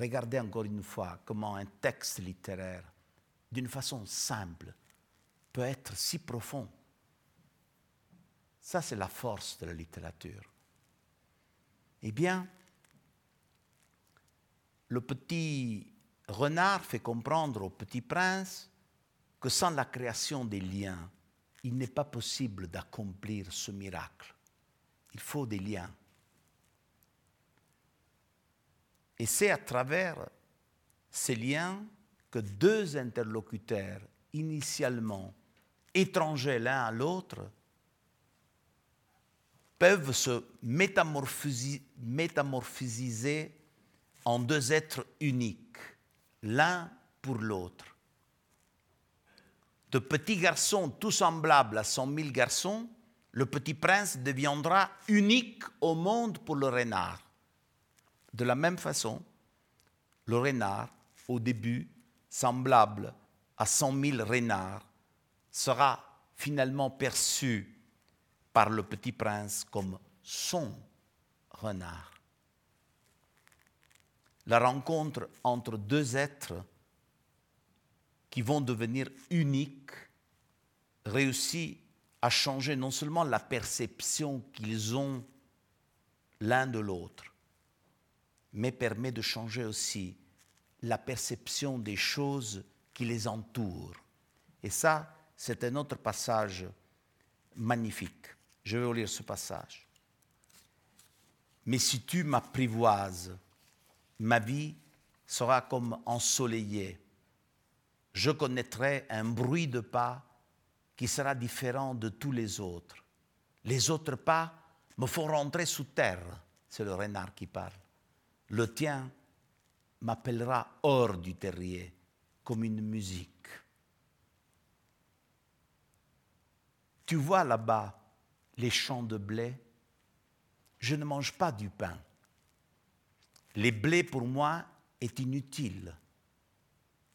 Regardez encore une fois comment un texte littéraire d'une façon simple, peut être si profond. Ça, c'est la force de la littérature. Eh bien, le petit renard fait comprendre au petit prince que sans la création des liens, il n'est pas possible d'accomplir ce miracle. Il faut des liens. Et c'est à travers ces liens que deux interlocuteurs, initialement étrangers l'un à l'autre, peuvent se métamorphosiser en deux êtres uniques, l'un pour l'autre. De petits garçons tout semblables à cent mille garçons, le petit prince deviendra unique au monde pour le renard. De la même façon, le renard, au début, semblable à cent mille renards, sera finalement perçu par le petit prince comme son renard. La rencontre entre deux êtres qui vont devenir uniques réussit à changer non seulement la perception qu'ils ont l'un de l'autre, mais permet de changer aussi la perception des choses qui les entourent. Et ça, c'est un autre passage magnifique. Je vais vous lire ce passage. Mais si tu m'apprivoises, ma vie sera comme ensoleillée. Je connaîtrai un bruit de pas qui sera différent de tous les autres. Les autres pas me font rentrer sous terre. C'est le renard qui parle. Le tien m'appellera hors du terrier comme une musique. Tu vois là-bas les champs de blé? Je ne mange pas du pain. Les blés pour moi est inutile.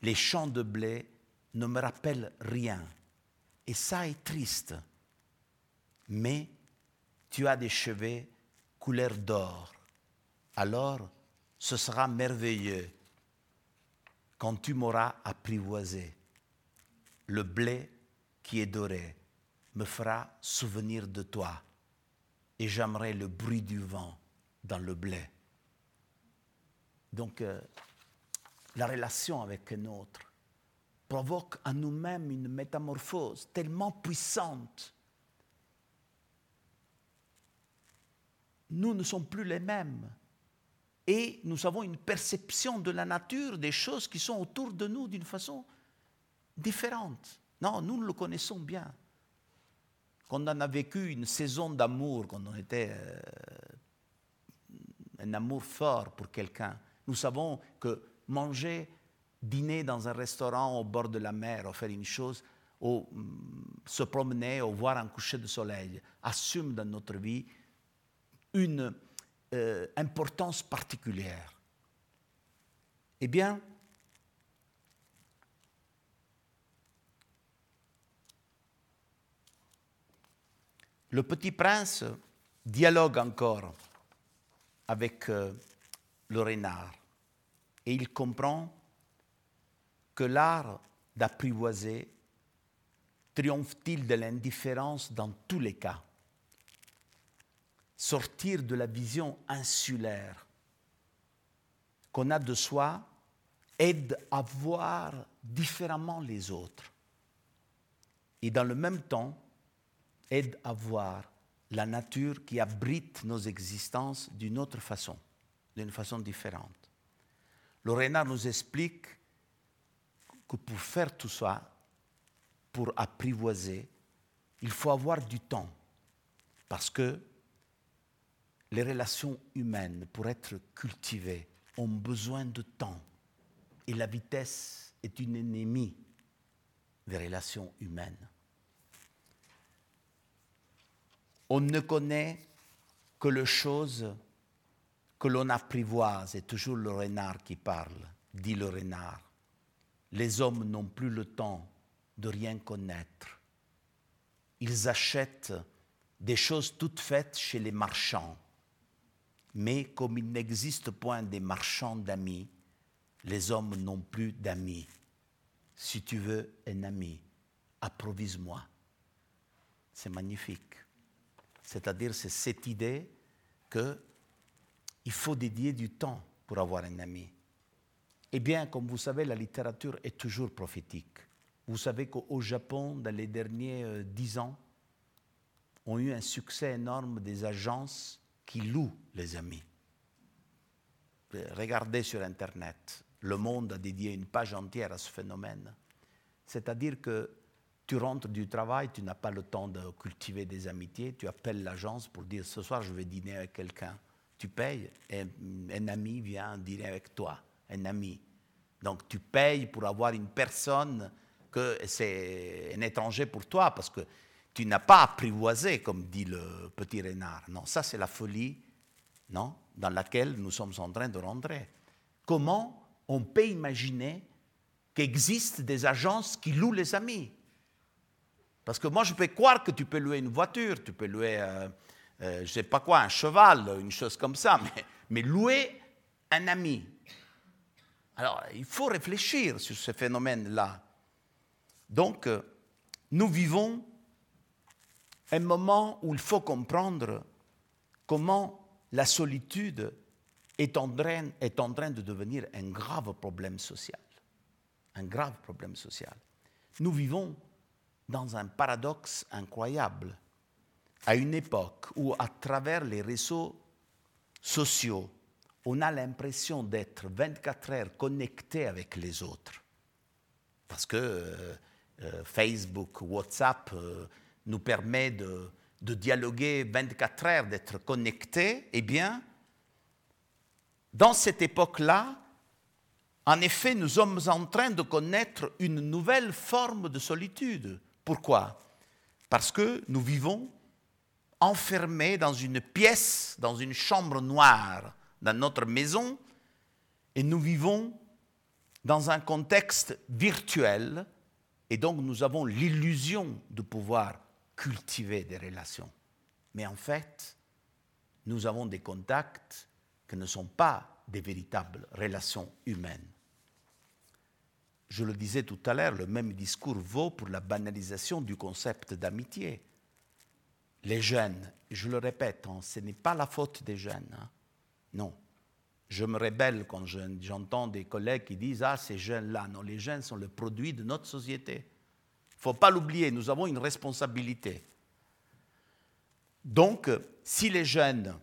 Les champs de blé ne me rappellent rien. Et ça est triste. Mais tu as des cheveux couleur d'or. Alors, ce sera merveilleux quand tu m'auras apprivoisé. Le blé qui est doré me fera souvenir de toi et j'aimerai le bruit du vent dans le blé. Donc, euh, la relation avec un autre provoque en nous-mêmes une métamorphose tellement puissante. Nous ne sommes plus les mêmes et nous avons une perception de la nature, des choses qui sont autour de nous d'une façon différente. Non, nous le connaissons bien. Quand on a vécu une saison d'amour, quand on était euh, un amour fort pour quelqu'un, nous savons que manger, dîner dans un restaurant au bord de la mer, ou faire une chose, ou mm, se promener, ou voir un coucher de soleil, assume dans notre vie une euh, importance particulière. Eh bien, le petit prince dialogue encore avec euh, le renard et il comprend que l'art d'apprivoiser triomphe-t-il de l'indifférence dans tous les cas? Sortir de la vision insulaire qu'on a de soi aide à voir différemment les autres. Et dans le même temps, aide à voir la nature qui abrite nos existences d'une autre façon, d'une façon différente. Le renard nous explique que pour faire tout ça, pour apprivoiser, il faut avoir du temps. Parce que les relations humaines, pour être cultivées, ont besoin de temps. Et la vitesse est une ennemie des relations humaines. On ne connaît que les choses que l'on apprivoise. C'est toujours le renard qui parle, dit le renard. Les hommes n'ont plus le temps de rien connaître. Ils achètent des choses toutes faites chez les marchands mais comme il n'existe point des marchands d'amis, les hommes n'ont plus d'amis. si tu veux un ami, approvise-moi. C'est magnifique. C'est-à-dire, c'est cette idée qu'il faut dédier du temps pour avoir un ami. Eh bien, comme vous savez, la littérature est toujours prophétique. Vous savez qu'au Japon, dans les derniers euh, dix ans, ont eu un succès énorme des agences qui louent les amis. Regardez sur Internet, Le Monde a dédié une page entière à ce phénomène. C'est-à-dire que tu rentres du travail, tu n'as pas le temps de cultiver des amitiés, tu appelles l'agence pour dire ce soir je vais dîner avec quelqu'un. Tu payes et un ami vient dîner avec toi, un ami. Donc tu payes pour avoir une personne que c'est un étranger pour toi parce que tu n'as pas apprivoisé, comme dit le petit renard. Non, ça c'est la folie non, dans laquelle nous sommes en train de rentrer. Comment on peut imaginer qu'existent des agences qui louent les amis? Parce que moi, je peux croire que tu peux louer une voiture, tu peux louer, euh, euh, je ne sais pas quoi, un cheval, une chose comme ça, mais, louer un ami. Alors, il faut réfléchir sur ce phénomène-là. Donc, euh, nous vivons un moment où il faut comprendre comment la solitude est en, train, de devenir un grave problème social. Un grave problème social. Nous vivons dans un paradoxe incroyable, à une époque où, à travers les réseaux sociaux, on a l'impression d'être 24 heures connecté avec les autres. Parce que euh, euh, Facebook, WhatsApp euh, nous permet de, dialoguer 24 heures, d'être connecté, eh bien, dans cette époque-là, en effet, nous sommes en train de connaître une nouvelle forme de solitude. Pourquoi? Parce que nous vivons enfermés dans une pièce, dans une chambre noire, dans notre maison, et nous vivons dans un contexte virtuel, et donc nous avons l'illusion de pouvoir cultiver des relations. Mais en fait, nous avons des contacts qui ne sont pas des véritables relations humaines. Je le disais tout à l'heure, le même discours vaut pour la banalisation du concept d'amitié. Les jeunes, je le répète, hein, ce n'est pas la faute des jeunes. Hein. Non. Je me rébelle quand j'entends des collègues qui disent Ah, ces jeunes-là. Non, les jeunes sont le produit de notre société faut pas l'oublier, nous avons une responsabilité. Donc, si les jeunes,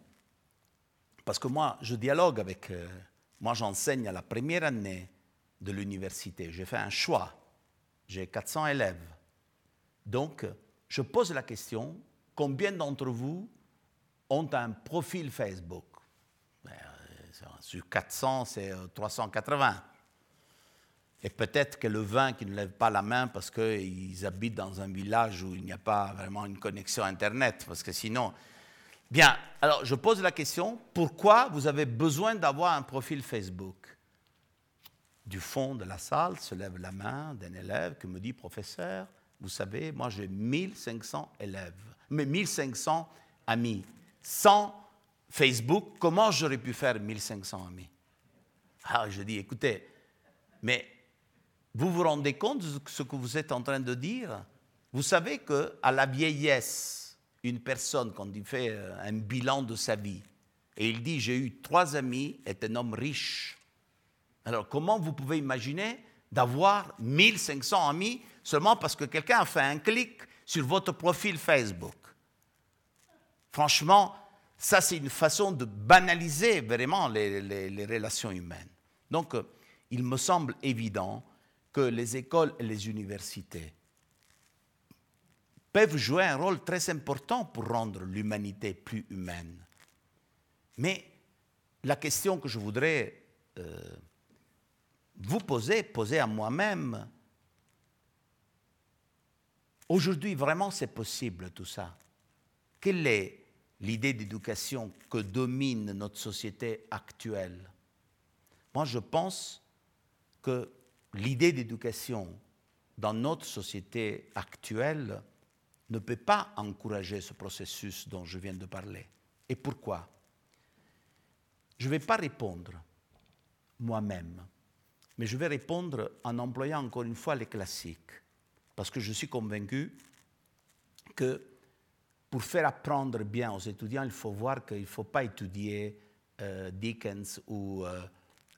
parce que moi, je dialogue avec, euh, moi j'enseigne à la première année de l'université, j'ai fait un choix, j'ai 400 élèves. Donc, je pose la question, combien d'entre vous ont un profil Facebook? Ben, euh, Sur 400, c'est 380. Et peut-être que le vin qui ne lève pas la main parce qu'ils habitent dans un village où il n'y a pas vraiment une connexion Internet, parce que sinon... Bien, alors je pose la question, pourquoi vous avez besoin d'avoir un profil Facebook? Du fond de la salle se lève la main d'un élève qui me dit, professeur, vous savez, moi j'ai 1500 élèves, mais 1500 amis. Sans Facebook, comment j'aurais pu faire 1500 amis? Alors je dis, écoutez, mais vous vous rendez compte de ce que vous êtes en train de dire? Vous savez qu'à la vieillesse, une personne, quand il fait euh, un bilan de sa vie, et il dit J'ai eu trois amis, est un homme riche. Alors, comment vous pouvez imaginer d'avoir 1500 amis seulement parce que quelqu'un a fait un clic sur votre profil Facebook? Franchement, ça, c'est une façon de banaliser vraiment les, les relations humaines. Donc, euh, il me semble évident que les écoles et les universités peuvent jouer un rôle très important pour rendre l'humanité plus humaine. Mais la question que je voudrais euh, vous poser, poser à moi-même, aujourd'hui vraiment c'est possible tout ça. Quelle est l'idée d'éducation que domine notre société actuelle? Moi je pense que l'idée d'éducation dans notre société actuelle ne peut pas encourager ce processus dont je viens de parler. Et pourquoi? Je ne vais pas répondre moi-même mais je vais répondre en employant encore une fois les classiques, parce que je suis convaincu que pour faire apprendre bien aux étudiants, il faut voir qu'il ne faut pas étudier euh, Dickens ou euh,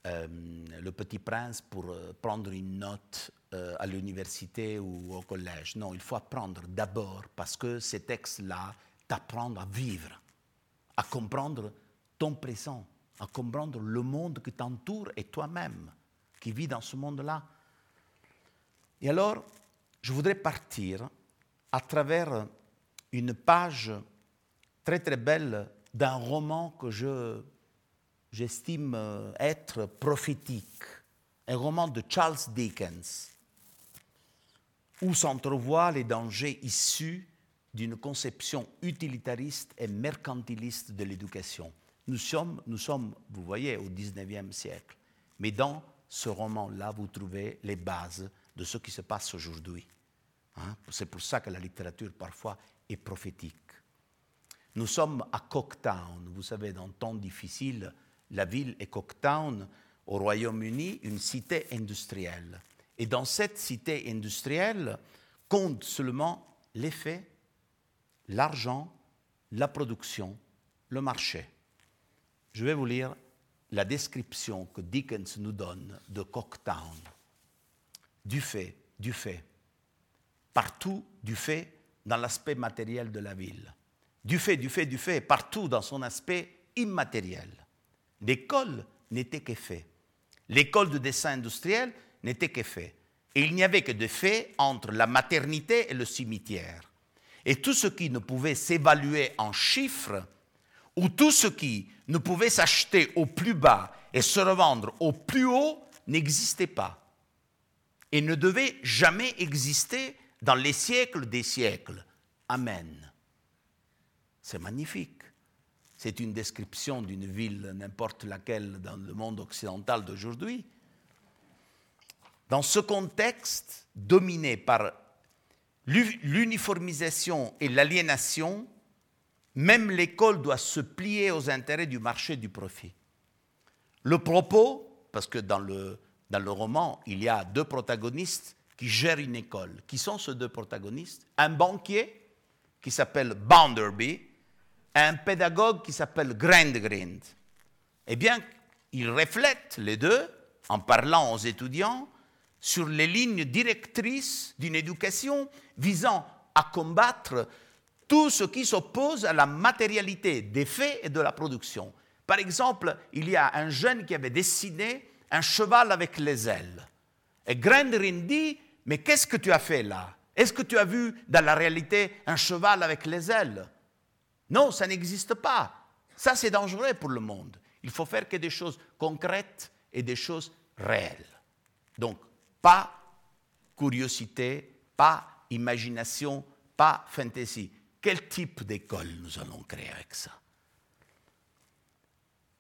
Le Petit Prince pour prendre une note à l'université ou au collège. Non, il faut apprendre d'abord parce que ces textes-là t'apprennent à vivre, à comprendre ton présent, à comprendre le monde qui t'entoure et toi-même qui vis dans ce monde-là. Et alors, je voudrais partir à travers une page très très belle d'un roman que je, j'estime être prophétique, un roman de Charles Dickens, où s'entrevoient les dangers issus d'une conception utilitariste et mercantiliste de l'éducation. Nous sommes, nous sommes, vous voyez, au XIXe siècle, mais dans ce roman-là, vous trouvez les bases de ce qui se passe aujourd'hui. Hein. C'est pour ça que la littérature parfois est prophétique. Nous sommes à Cocktown, vous savez, dans temps difficile, la ville est Cocktown, au Royaume-Uni, une cité industrielle. Et dans cette cité industrielle, compte seulement l'effet, l'argent, la production, le marché. Je vais vous lire la description que Dickens nous donne de Cocktown. Du fait, du fait, partout du fait dans l'aspect matériel de la ville. Du fait, du fait, du fait, partout dans son aspect immatériel. L'école n'était qu'effet. L'école de dessin industriel n'était qu'effet. Et il n'y avait que des faits entre la maternité et le cimetière. Et tout ce qui ne pouvait s'évaluer en chiffres, ou tout ce qui ne pouvait s'acheter au plus bas et se revendre au plus haut, n'existait pas. Et ne devait jamais exister dans les siècles des siècles. Amen. C'est magnifique. C'est une description d'une ville, n'importe laquelle, dans le monde occidental d'aujourd'hui. Dans ce contexte dominé par l'uniformisation et l'aliénation, même l'école doit se plier aux intérêts du marché du profit. Le propos, parce que dans le, dans le roman, il y a deux protagonistes qui gèrent une école. Qui sont ces deux protagonistes Un banquier qui s'appelle Bounderby un pédagogue qui s'appelle Grandgrind. Eh bien, ils reflètent les deux, en parlant aux étudiants, sur les lignes directrices d'une éducation visant à combattre tout ce qui s'oppose à la matérialité des faits et de la production. Par exemple, il y a un jeune qui avait dessiné un cheval avec les ailes. Et Grandrin dit, mais qu'est-ce que tu as fait là? Est-ce que tu as vu dans la réalité un cheval avec les ailes? Non, ça n'existe pas. Ça, c'est dangereux pour le monde. Il faut faire que des choses concrètes et des choses réelles. Donc, pas curiosité, pas imagination, pas fantaisie. Quel type d'école nous allons créer avec ça?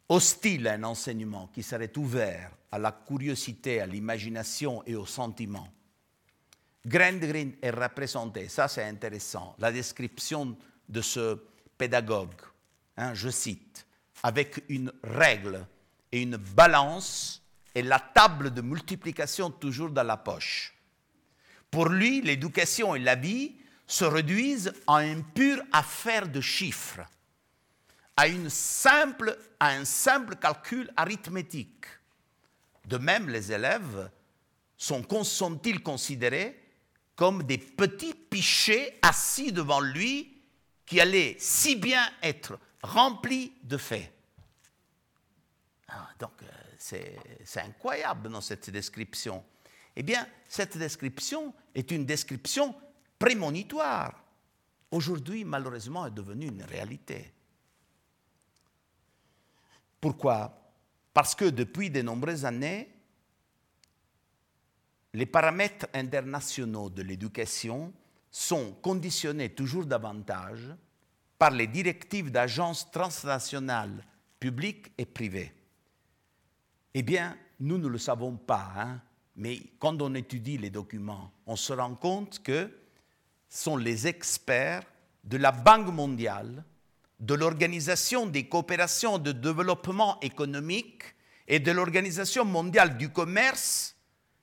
Hostile à un enseignement qui serait ouvert à la curiosité, à l'imagination et au sentiment. Grandgren est représenté, ça c'est intéressant, la description de ce pédagogue, hein, je cite, avec une règle et une balance et la table de multiplication toujours dans la poche. Pour lui, l'éducation et la vie se réduisent à une pure affaire de chiffres, à, une simple, à un simple calcul arithmétique. De même, les élèves sont-ils considérés comme des petits pichets assis devant lui qui allaient si bien être remplis de faits. Ah, donc, euh, c'est incroyable dans cette description. Eh bien, cette description est une description prémonitoire, aujourd'hui malheureusement est devenue une réalité. Pourquoi? Parce que depuis de nombreuses années, les paramètres internationaux de l'éducation sont conditionnés toujours davantage par les directives d'agences transnationales publiques et privées. Eh bien, nous ne le savons pas, hein, mais quand on étudie les documents, on se rend compte que sont les experts de la Banque mondiale, de l'Organisation des coopérations de développement économique et de l'Organisation mondiale du commerce,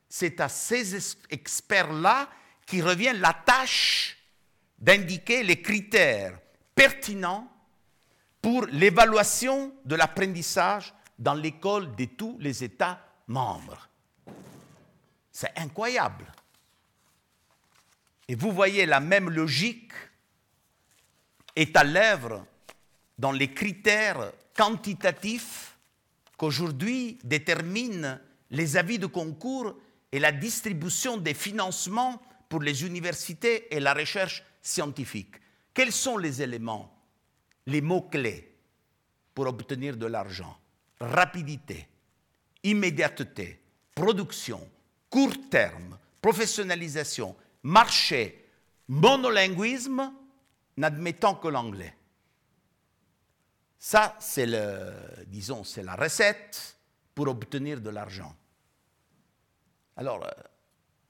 c'est à ces experts-là qui revient la tâche d'indiquer les critères pertinents pour l'évaluation de l'apprentissage dans l'école de tous les États membres. C'est incroyable. Et vous voyez la même logique est à l'œuvre dans les critères quantitatifs qu'aujourd'hui déterminent les avis de concours et la distribution des financements pour les universités et la recherche scientifique. Quels sont les éléments, les mots-clés pour obtenir de l'argent? Rapidité, immédiateté, production, court terme, professionnalisation, marché, monolinguisme, n'admettant que l'anglais. Ça, c'est le, disons, c'est la recette pour obtenir de l'argent. Alors, euh,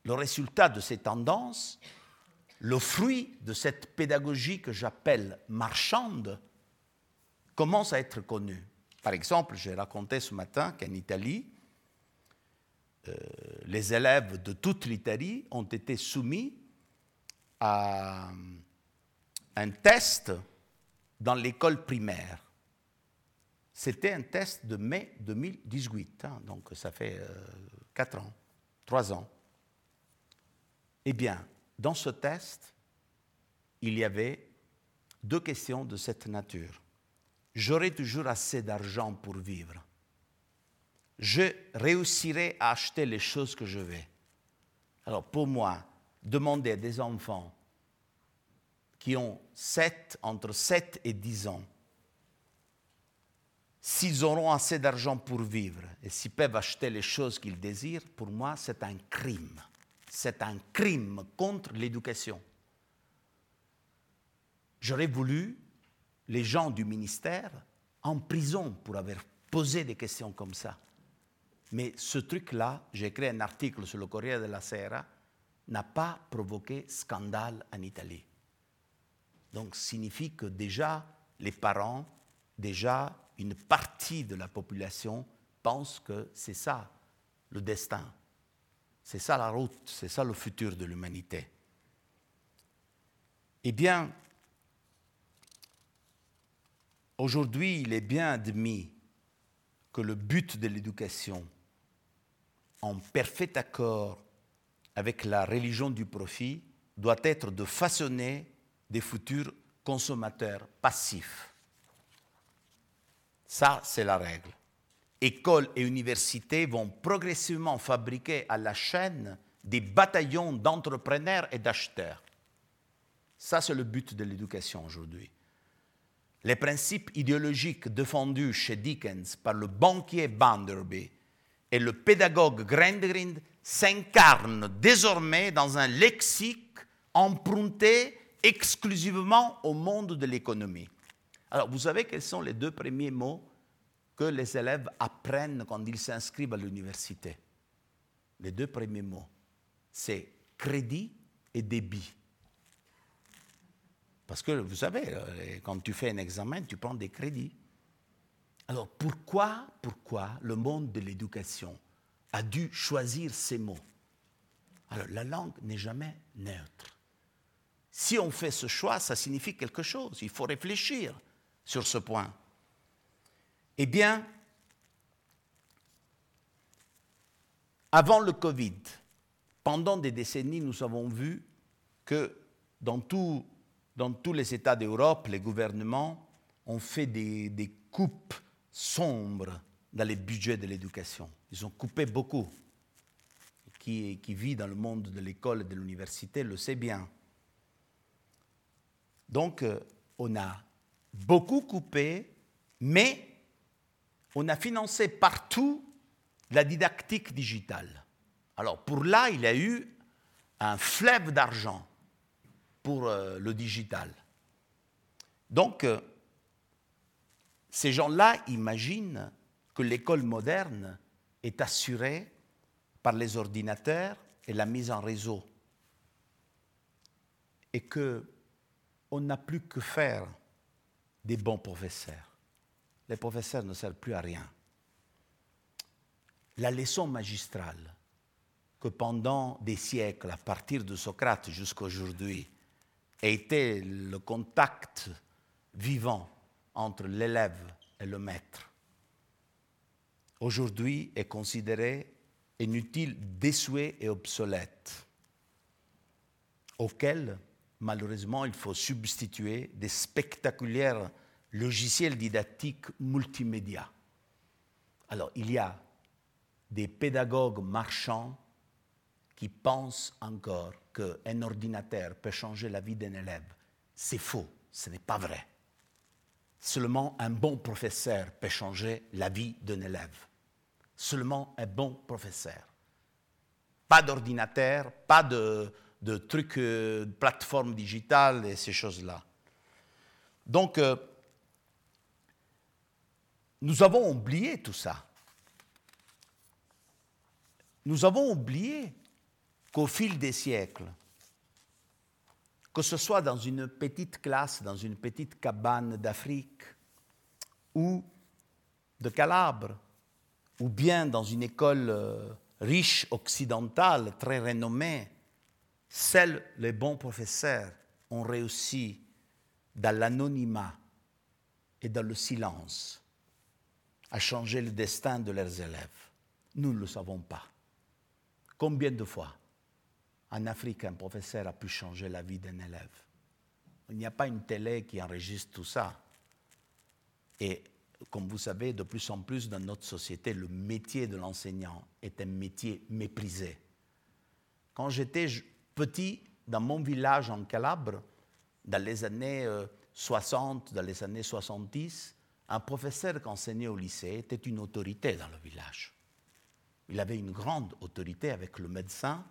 le résultat de ces tendances, le fruit de cette pédagogie que j'appelle marchande, commence à être connu. Par exemple, j'ai raconté ce matin qu'en Italie, euh, les élèves de toute l'Italie ont été soumis à un test dans l'école primaire. C'était un test de mai 2018, hein, donc ça fait euh, quatre ans, trois ans. Eh bien, dans ce test, il y avait deux questions de cette nature. J'aurai toujours assez d'argent pour vivre je réussirai à acheter les choses que je veux. Alors pour moi, demander à des enfants qui ont 7, entre 7 et 10 ans, s'ils auront assez d'argent pour vivre et s'ils peuvent acheter les choses qu'ils désirent, pour moi, c'est un crime. C'est un crime contre l'éducation. J'aurais voulu les gens du ministère en prison pour avoir posé des questions comme ça. Mais ce truc-là, j'ai écrit un article sur le Corriere della Sera, n'a pas provoqué scandale en Italie. Donc, signifie que déjà, les parents, déjà, une partie de la population pense que c'est ça le destin. C'est ça la route, c'est ça le futur de l'humanité. Eh bien, aujourd'hui, il est bien admis que le but de l'éducation, en parfait accord avec la religion du profit, doit être de façonner des futurs consommateurs passifs. Ça, c'est la règle. Écoles et universités vont progressivement fabriquer à la chaîne des bataillons d'entrepreneurs et d'acheteurs. Ça, c'est le but de l'éducation aujourd'hui. Les principes idéologiques défendus chez Dickens par le banquier Banderby et le pédagogue Grendgrind s'incarne désormais dans un lexique emprunté exclusivement au monde de l'économie. Alors, vous savez quels sont les deux premiers mots que les élèves apprennent quand ils s'inscrivent à l'université Les deux premiers mots, c'est crédit et débit. Parce que vous savez, euh, quand tu fais un examen, tu prends des crédits. Alors pourquoi, pourquoi le monde de l'éducation a dû choisir ces mots? Alors la langue n'est jamais neutre. Si on fait ce choix, ça signifie quelque chose. Il faut réfléchir sur ce point. Eh bien, avant le Covid, pendant des décennies, nous avons vu que dans, tous les États d'Europe, les gouvernements ont fait des, coupes sombre dans les budgets de l'éducation. Ils ont coupé beaucoup. Qui, qui vit dans le monde de l'école et de l'université le sait bien. Donc, euh, on a beaucoup coupé, mais on a financé partout la didactique digitale. Alors, pour là, il y a eu un fleuve d'argent pour euh, le digital. Donc, euh, ces gens-là imaginent que l'école moderne est assurée par les ordinateurs et la mise en réseau et que on n'a plus que faire des bons professeurs. Les professeurs ne servent plus à rien. la leçon magistrale que pendant des siècles, à partir de Socrate jusqu'à aujourd'hui, a été le contact vivant entre l'élève et le maître, aujourd'hui est considéré inutile, désuet et obsolète, auquel, malheureusement, il faut substituer des spectaculaires logiciels didactiques multimédia. Alors, il y a des pédagogues marchands qui pensent encore qu'un ordinateur peut changer la vie d'un élève. C'est faux, ce n'est pas vrai. Seulement un bon professeur peut changer la vie d'un élève. Seulement un bon professeur. Pas d'ordinateur, pas de, trucs, euh, de plateforme digitale et ces choses-là. Donc, euh, nous avons oublié tout ça. Nous avons oublié qu'au fil des siècles, que ce soit dans une petite classe, dans une petite cabane d'Afrique, ou de Calabre, ou bien dans une école euh, riche occidentale, très renommée, seuls les bons professeurs ont réussi dans l'anonymat et dans le silence à changer le destin de leurs élèves. Nous ne le savons pas. Combien de fois en Afrique un professeur a pu changer la vie d'un élève? Il n'y a pas une télé qui enregistre tout ça. Et comme vous savez, de plus en plus dans notre société, le métier de l'enseignant est un métier méprisé. Quand j'étais petit, dans mon village en Calabre, dans les années 60, euh, dans les années 70, un professeur qui enseignait au lycée était une autorité dans le village. Il avait une grande autorité avec le médecin,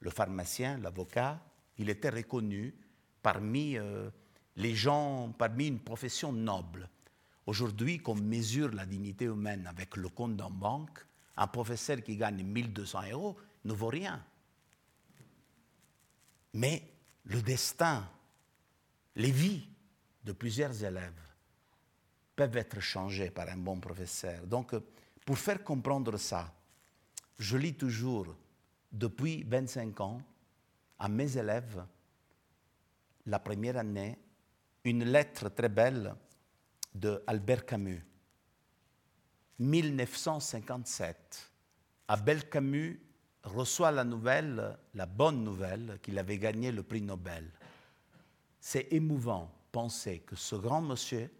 le pharmacien, l'avocat. Il était reconnu parmi euh, les gens, parmi une profession noble. Aujourd'hui, qu'on mesure la dignité humaine avec le compte en banque, un professeur qui gagne 1200 euros ne vaut rien. Mais le destin, les vies de plusieurs élèves peuvent être changées par un bon professeur. Donc, pour faire comprendre ça, je lis toujours, depuis 25 ans, à mes élèves, la première année, une lettre très belle de Albert Camus. 1957, Albert Camus reçoit la nouvelle, la bonne nouvelle, qu'il avait gagné le prix Nobel. C'est émouvant penser que ce grand monsieur,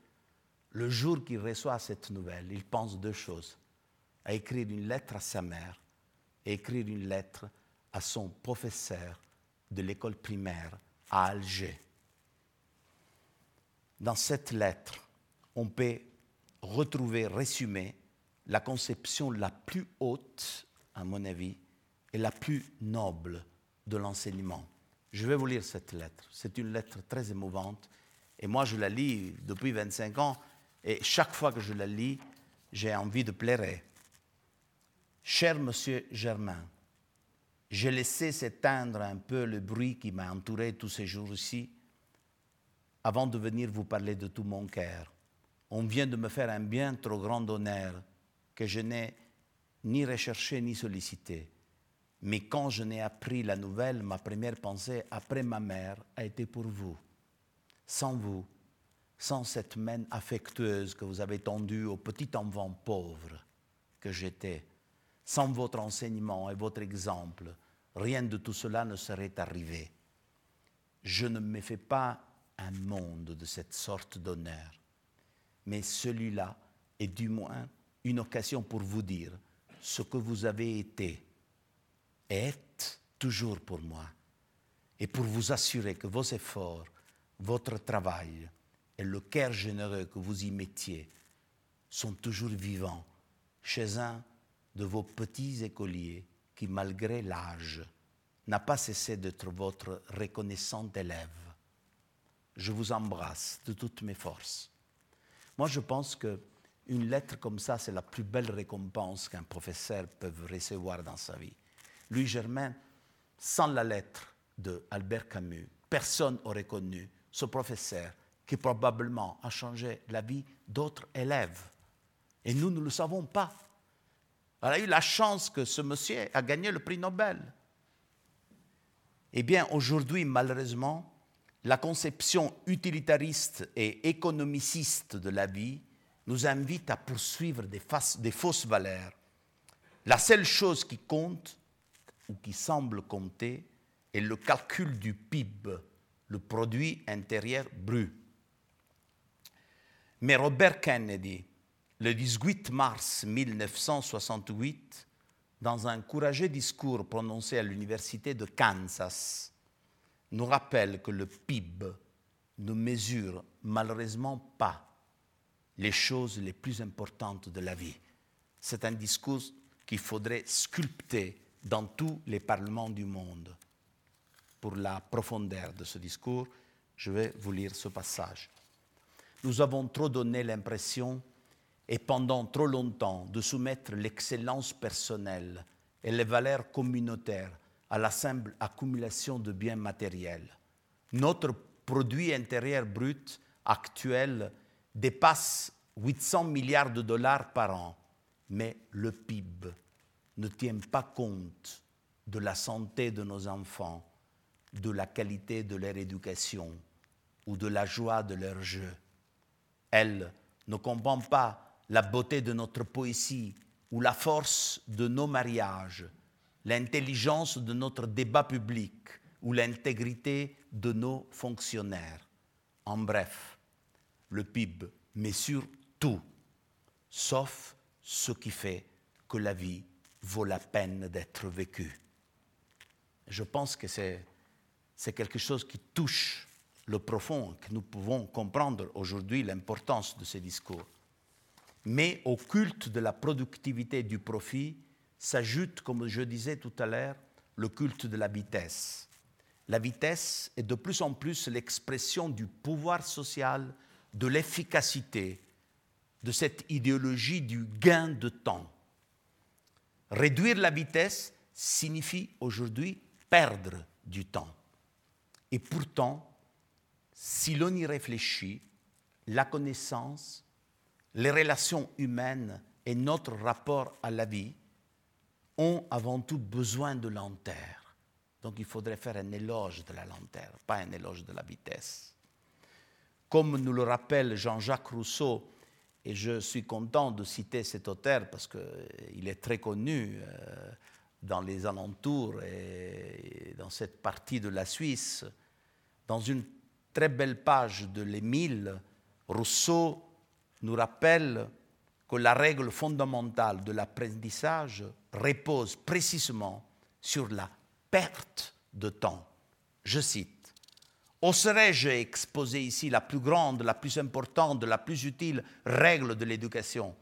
le jour qu'il reçoit cette nouvelle, il pense deux choses. À écrire une lettre à sa mère écrire une lettre à son professeur de l'école primaire à Alger. Dans cette lettre, on peut retrouver résumé la conception la plus haute, à mon avis, et la plus noble de l'enseignement. Je vais vous lire cette lettre. C'est une lettre très émouvante. Et moi, je la lis depuis 25 ans. Et chaque fois que je la lis, j'ai envie de pleurer. Cher monsieur Germain, j'ai laissé s'éteindre un peu le bruit qui m'a entouré tous ces jours-ci avant de venir vous parler de tout mon cœur. On vient de me faire un bien trop grand honneur que je n'ai ni recherché ni sollicité. Mais quand je n'ai appris la nouvelle, ma première pensée après ma mère a été pour vous. Sans vous, sans cette main affectueuse que vous avez tendue au petit enfant pauvre que j'étais, sans votre enseignement et votre exemple, rien de tout cela ne serait arrivé. Je ne me fais pas un monde de cette sorte d'honneur, mais celui-là est du moins une occasion pour vous dire ce que vous avez été. Et êtes toujours pour moi, et pour vous assurer que vos efforts, votre travail et le cœur généreux que vous y mettiez sont toujours vivants chez un de vos petits écoliers qui, malgré l'âge, n'a pas cessé d'être votre reconnaissant élève. Je vous embrasse de toutes mes forces. Moi, je pense que une lettre comme ça, c'est la plus belle récompense qu'un professeur peut recevoir dans sa vie. Louis Germain, sans la lettre de Albert Camus, personne n'aurait connu ce professeur qui probablement a changé la vie d'autres élèves. Et nous ne le savons pas. Elle a eu la chance que ce monsieur a gagné le prix Nobel. Eh bien, aujourd'hui, malheureusement, la conception utilitariste et économiciste de la vie nous invite à poursuivre des, des fausses valeurs. La seule chose qui compte, ou qui semble compter, est le calcul du PIB, le produit intérieur brut. Mais Robert Kennedy, le 18 mars 1968, dans un courageux discours prononcé à l'Université de Kansas, nous rappelle que le PIB ne mesure malheureusement pas les choses les plus importantes de la vie. C'est un discours qu'il faudrait sculpter dans tous les parlements du monde. Pour la profondeur de ce discours, je vais vous lire ce passage. Nous avons trop donné l'impression, et pendant trop longtemps, de soumettre l'excellence personnelle et les valeurs communautaires à la simple accumulation de biens matériels. Notre produit intérieur brut actuel dépasse 800 milliards de dollars par an, mais le PIB ne tient pas compte de la santé de nos enfants, de la qualité de leur éducation ou de la joie de leur jeu. Elle ne comprend pas la beauté de notre poésie ou la force de nos mariages, l'intelligence de notre débat public ou l'intégrité de nos fonctionnaires. En bref, le PIB mesure tout, sauf ce qui fait que la vie vaut la peine d'être vécue. Je pense que c'est, quelque chose qui touche le profond, que nous pouvons comprendre aujourd'hui l'importance de ces discours. Mais au culte de la productivité et du profit s'ajoute, comme je disais tout à l'heure, le culte de la vitesse. La vitesse est de plus en plus l'expression du pouvoir social, de l'efficacité, de cette idéologie du gain de temps. Réduire la vitesse signifie aujourd'hui perdre du temps. Et pourtant, si l'on y réfléchit, la connaissance, les relations humaines et notre rapport à la vie ont avant tout besoin de lenteur. Donc il faudrait faire un éloge de la lenteur, pas un éloge de la vitesse. Comme nous le rappelle Jean-Jacques Rousseau, et je suis content de citer cet auteur parce qu'il est très connu euh, dans les alentours et dans cette partie de la Suisse. Dans une très belle page de l'Émile, Rousseau nous rappelle que la règle fondamentale de l'apprentissage repose précisément sur la perte de temps. Je cite, Oserais-je exposer ici la plus grande, la plus importante, la plus utile règle de l'éducation?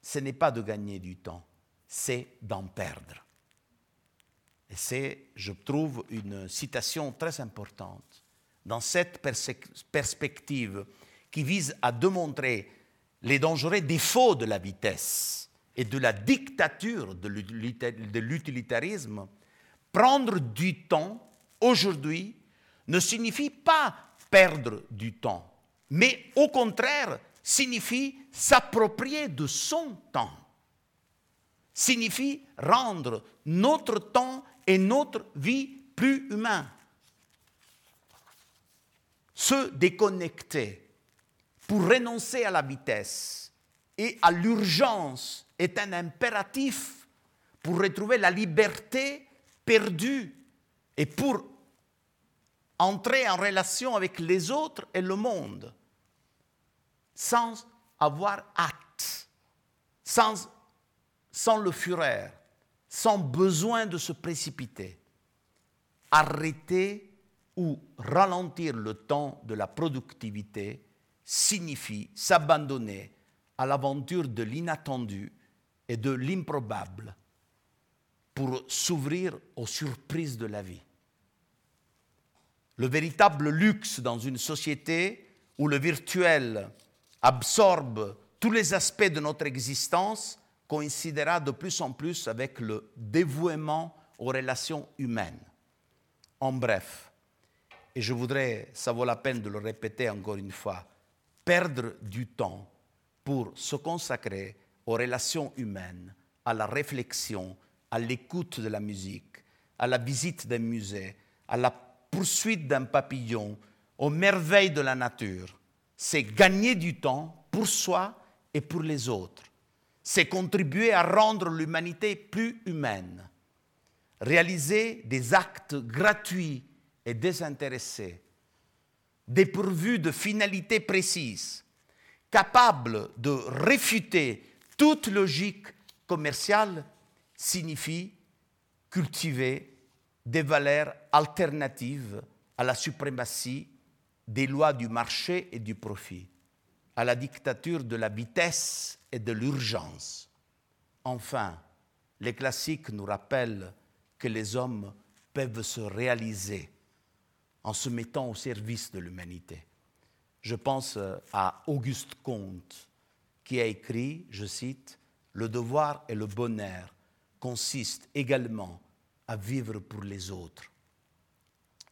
Ce n'est pas de gagner du temps, c'est d'en perdre. Et c'est, je trouve, une citation très importante dans cette perspective qui vise à démontrer les dangereux défauts de la vitesse et de la dictature de l'utilitarisme, prendre du temps aujourd'hui ne signifie pas perdre du temps, mais au contraire signifie s'approprier de son temps, signifie rendre notre temps et notre vie plus humains. Se déconnecter pour renoncer à la vitesse et à l'urgence est un impératif pour retrouver la liberté perdue et pour entrer en relation avec les autres et le monde sans avoir hâte, sans, sans le fureur, sans besoin de se précipiter. Arrêter ou ralentir le temps de la productivité signifie s'abandonner à l'aventure de l'inattendu et de l'improbable pour s'ouvrir aux surprises de la vie. Le véritable luxe dans une société où le virtuel absorbe tous les aspects de notre existence coïncidera de plus en plus avec le dévouement aux relations humaines. En bref, et je voudrais, ça vaut la peine de le répéter encore une fois, perdre du temps pour se consacrer aux relations humaines à la réflexion, à l'écoute de la musique, à la visite d'un musée, à la poursuite d'un papillon, aux merveilles de la nature. C'est gagner du temps pour soi et pour les autres. C'est contribuer à rendre l'humanité plus humaine. Réaliser des actes gratuits et désintéressés, dépourvus de finalité précise, capables de réfuter toute logique commerciale, signifie cultiver des valeurs alternatives à la suprématie des lois du marché et du profit, à la dictature de la vitesse et de l'urgence. Enfin, les classiques nous rappellent que les hommes peuvent se réaliser en se mettant au service de l'humanité. Je pense à Auguste Comte, qui a écrit, je cite, Le devoir et le bonheur consistent également à vivre pour les autres.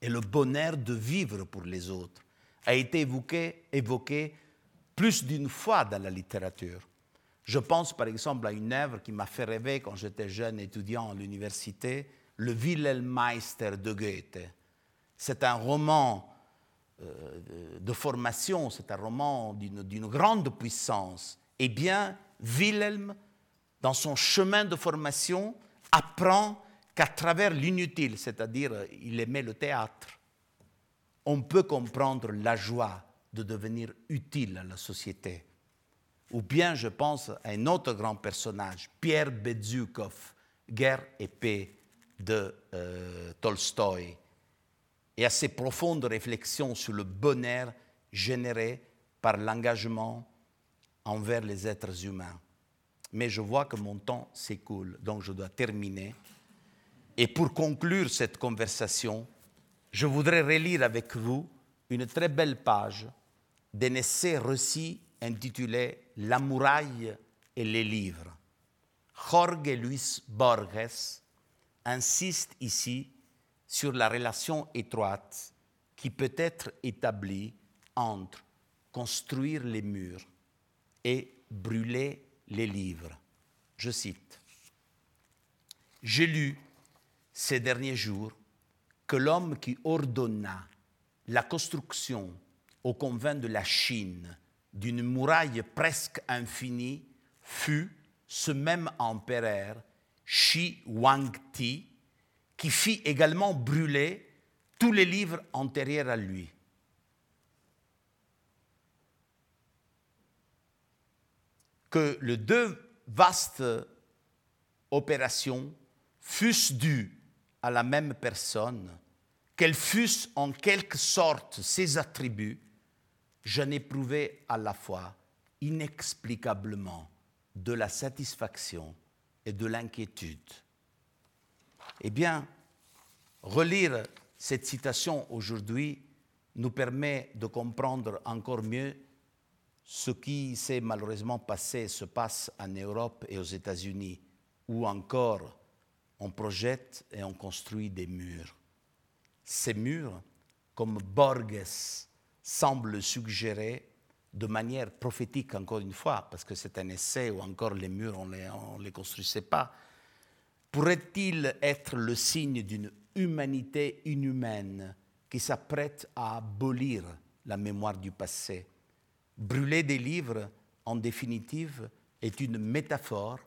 Et le bonheur de vivre pour les autres a été évoqué, évoqué plus d'une fois dans la littérature. Je pense par exemple à une œuvre qui m'a fait rêver quand j'étais jeune étudiant à l'université, Le Wilhelmeister de Goethe. C'est un roman euh, de formation, c'est un roman d'une grande puissance. Eh bien, Wilhelm, dans son chemin de formation, apprend qu'à travers l'inutile, c'est-à-dire il aimait le théâtre, on peut comprendre la joie de devenir utile à la société. Ou bien je pense à un autre grand personnage, Pierre Bezukhov, Guerre et paix de euh, Tolstoï, et à ses profondes réflexions sur le bonheur généré par l'engagement envers les êtres humains. Mais je vois que mon temps s'écoule, donc je dois terminer. Et pour conclure cette conversation, je voudrais relire avec vous une très belle page d'un essai récit intitulé La muraille et les livres. Jorge Luis Borges insiste ici sur la relation étroite qui peut être établie entre construire les murs et brûler les livres. Je cite. J'ai lu ces derniers jours que l'homme qui ordonna la construction au convent de la Chine d'une muraille presque infinie fut ce même empereur, Shi Huangti, qui fit également brûler tous les livres antérieurs à lui. Que les deux vastes opérations fussent dues à la même personne, qu'elles fussent en quelque sorte ses attributs, j'en éprouvais à la fois inexplicablement de la satisfaction et de l'inquiétude. Eh bien, relire cette citation aujourd'hui nous permet de comprendre encore mieux ce qui s'est malheureusement passé, se passe en Europe et aux États-Unis, où encore on projette et on construit des murs. Ces murs, comme Borges semble suggérer de manière prophétique, encore une fois, parce que c'est un essai où encore les murs, on ne les, les construisait pas, pourrait-il être le signe d'une humanité inhumaine qui s'apprête à abolir la mémoire du passé? Brûler des livres, en définitive, est une métaphore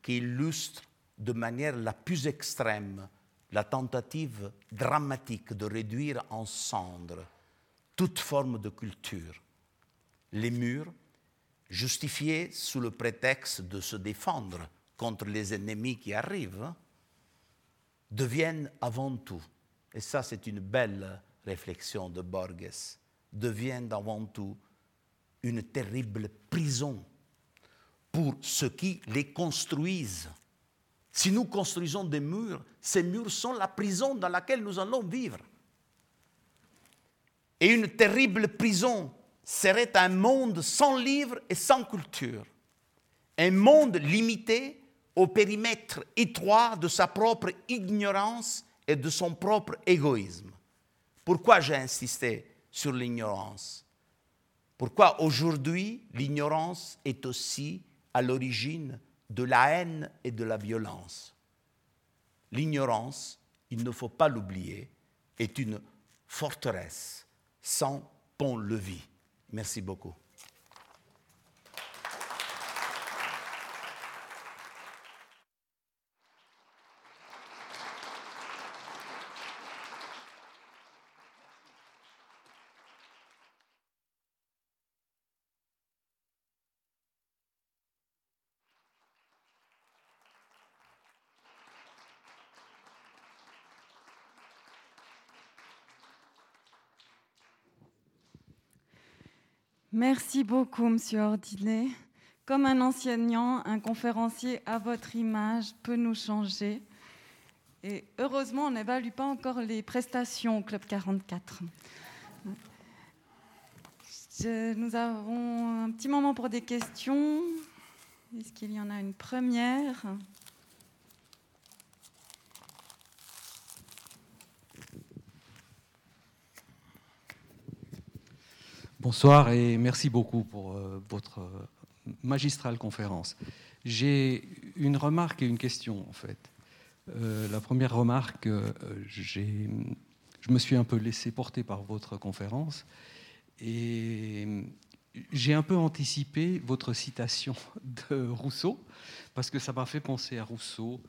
qui illustre de manière la plus extrême la tentative dramatique de réduire en cendres toute forme de culture. Les murs, justifiés sous le prétexte de se défendre contre les ennemis qui arrivent, deviennent avant tout, et ça c'est une belle réflexion de Borges, deviennent avant tout une terrible prison pour ceux qui les construisent. Si nous construisons des murs, ces murs sont la prison dans laquelle nous allons vivre. Et une terrible prison serait un monde sans livres et sans culture. Un monde limité au périmètre étroit de sa propre ignorance et de son propre égoïsme. Pourquoi j'ai insisté sur l'ignorance? Pourquoi aujourd'hui l'ignorance est aussi à l'origine de la haine et de la violence? L'ignorance, il ne faut pas l'oublier, est une forteresse sans pont-levis. Merci beaucoup. Merci beaucoup, Monsieur Ordinet. Comme un enseignant, un conférencier à votre image peut nous changer. Et heureusement, on n'évalue pas encore les prestations au Club 44. nous avons un petit moment pour des questions. Est-ce qu'il y en a une première? Bonsoir et merci beaucoup pour euh, votre euh, magistrale conférence. J'ai une remarque et une question en fait. Euh, la première remarque, je me suis un peu laissé porter par votre conférence et j'ai un peu anticipé votre citation de Rousseau parce que ça m'a fait penser à Rousseau.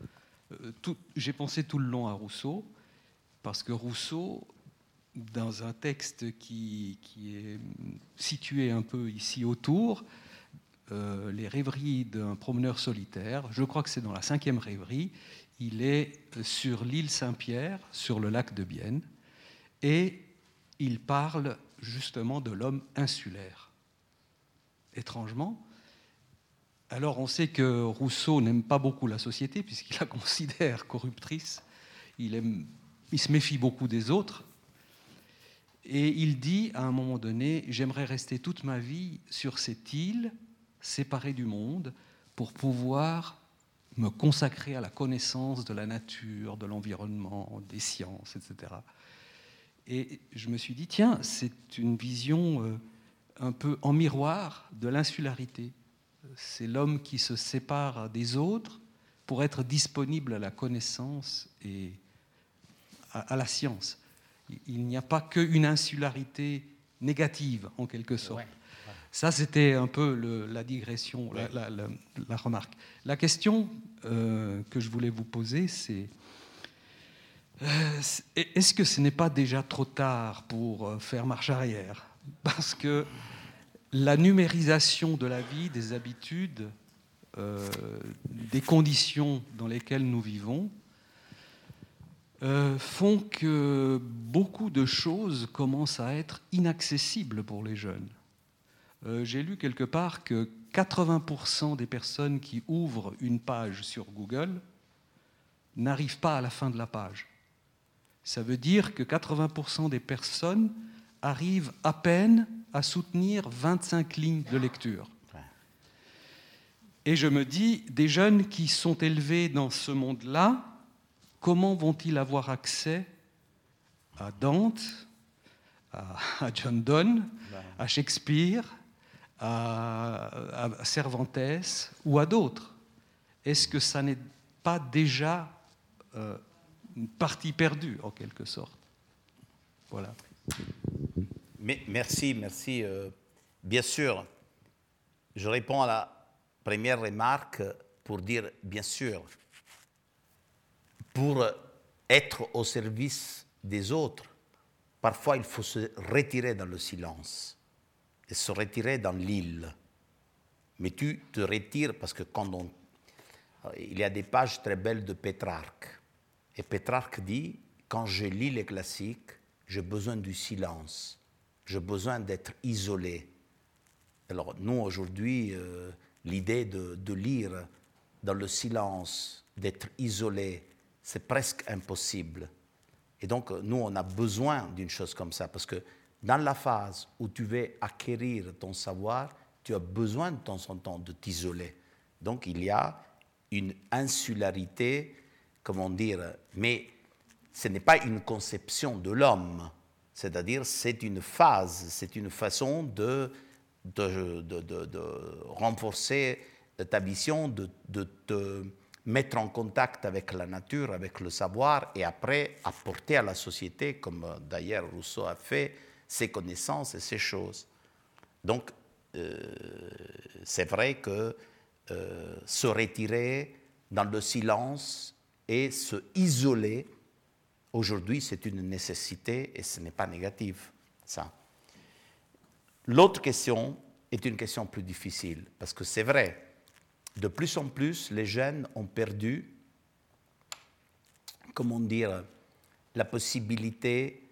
J'ai pensé tout le long à Rousseau parce que Rousseau dans un texte qui, est situé un peu ici autour, euh, les rêveries d'un promeneur solitaire. Je crois que c'est dans la cinquième rêverie. Il est sur l'île Saint-Pierre, sur le lac de Bienne, et il parle justement de l'homme insulaire. Étrangement, alors on sait que Rousseau n'aime pas beaucoup la société puisqu'il la considère corruptrice. Il, aime, il se méfie beaucoup des autres et il dit à un moment donné, j'aimerais rester toute ma vie sur cette île, séparée du monde, pour pouvoir me consacrer à la connaissance de la nature, de l'environnement, des sciences, etc. Et je me suis dit, tiens, c'est une vision euh, un peu en miroir de l'insularité. C'est l'homme qui se sépare des autres pour être disponible à la connaissance et à la science il n'y a pas qu'une insularité négative, en quelque sorte. Ça, c'était un peu la digression, la, remarque. La question euh, que je voulais vous poser, c'est euh, est-ce que ce n'est pas déjà trop tard pour euh, faire marche arrière? Parce que la numérisation de la vie, des habitudes, des conditions dans lesquelles nous vivons, euh, font que beaucoup de choses commencent à être inaccessibles pour les jeunes. Euh, j'ai lu quelque part que 80% des personnes qui ouvrent une page sur Google n'arrivent pas à la fin de la page. Ça veut dire que 80% des personnes arrivent à peine à soutenir 25 lignes de lecture. Et je me dis, des jeunes qui sont élevés dans ce monde-là, comment vont-ils avoir accès à Dante, à John Donne, à Shakespeare, à, Cervantes ou à d'autres? Est-ce que ça n'est pas déjà euh, une partie perdue, en quelque sorte? Voilà. merci, merci. Euh, bien sûr, je réponds à la première remarque pour dire, bien sûr, pour être au service des autres, parfois il faut se retirer dans le silence et se retirer dans l'île. Mais tu te retires parce que quand on... Il y a des pages très belles de Pétrarque. Et Pétrarque dit, quand je lis les classiques, j'ai besoin du silence, j'ai besoin d'être isolé. Alors nous, aujourd'hui, euh, l'idée de lire dans le silence, d'être isolé, c'est presque impossible. Et donc, nous, on a besoin d'une chose comme ça, parce que dans la phase où tu veux acquérir ton savoir, tu as besoin de temps en temps de t'isoler. Donc, il y a une insularité, comment dire, mais ce n'est pas une conception de l'homme, c'est-à-dire c'est une phase, c'est une façon de, de, de, de renforcer ta vision de, de te mettre en contact avec la nature, avec le savoir, et après apporter à la société, comme euh, d'ailleurs Rousseau a fait, ses connaissances et ses choses. Donc, euh, c'est vrai que euh, se retirer dans le silence et se isoler, aujourd'hui, c'est une nécessité et ce n'est pas négatif, ça. L'autre question est une question plus difficile, parce que c'est vrai, de plus en plus, les jeunes ont perdu, comment dire, la possibilité,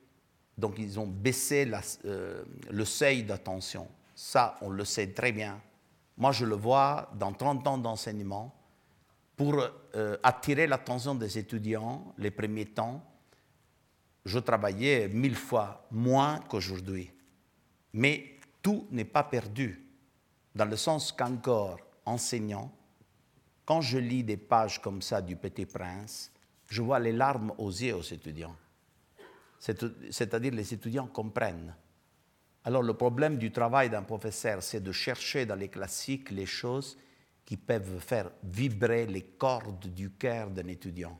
donc ils ont baissé euh, le seuil d'attention. Ça, on le sait très bien. Moi, je le vois dans 30 ans d'enseignement. Pour euh, attirer l'attention des étudiants, les premiers temps, je travaillais mille fois moins qu'aujourd'hui. Mais tout n'est pas perdu, dans le sens qu'encore, enseignant, quand je lis des pages comme ça du Petit Prince, je vois les larmes aux yeux aux étudiants. C'est-à-dire les étudiants comprennent. Alors le problème du travail d'un professeur, c'est de chercher dans les classiques les choses qui peuvent faire vibrer les cordes du cœur d'un étudiant.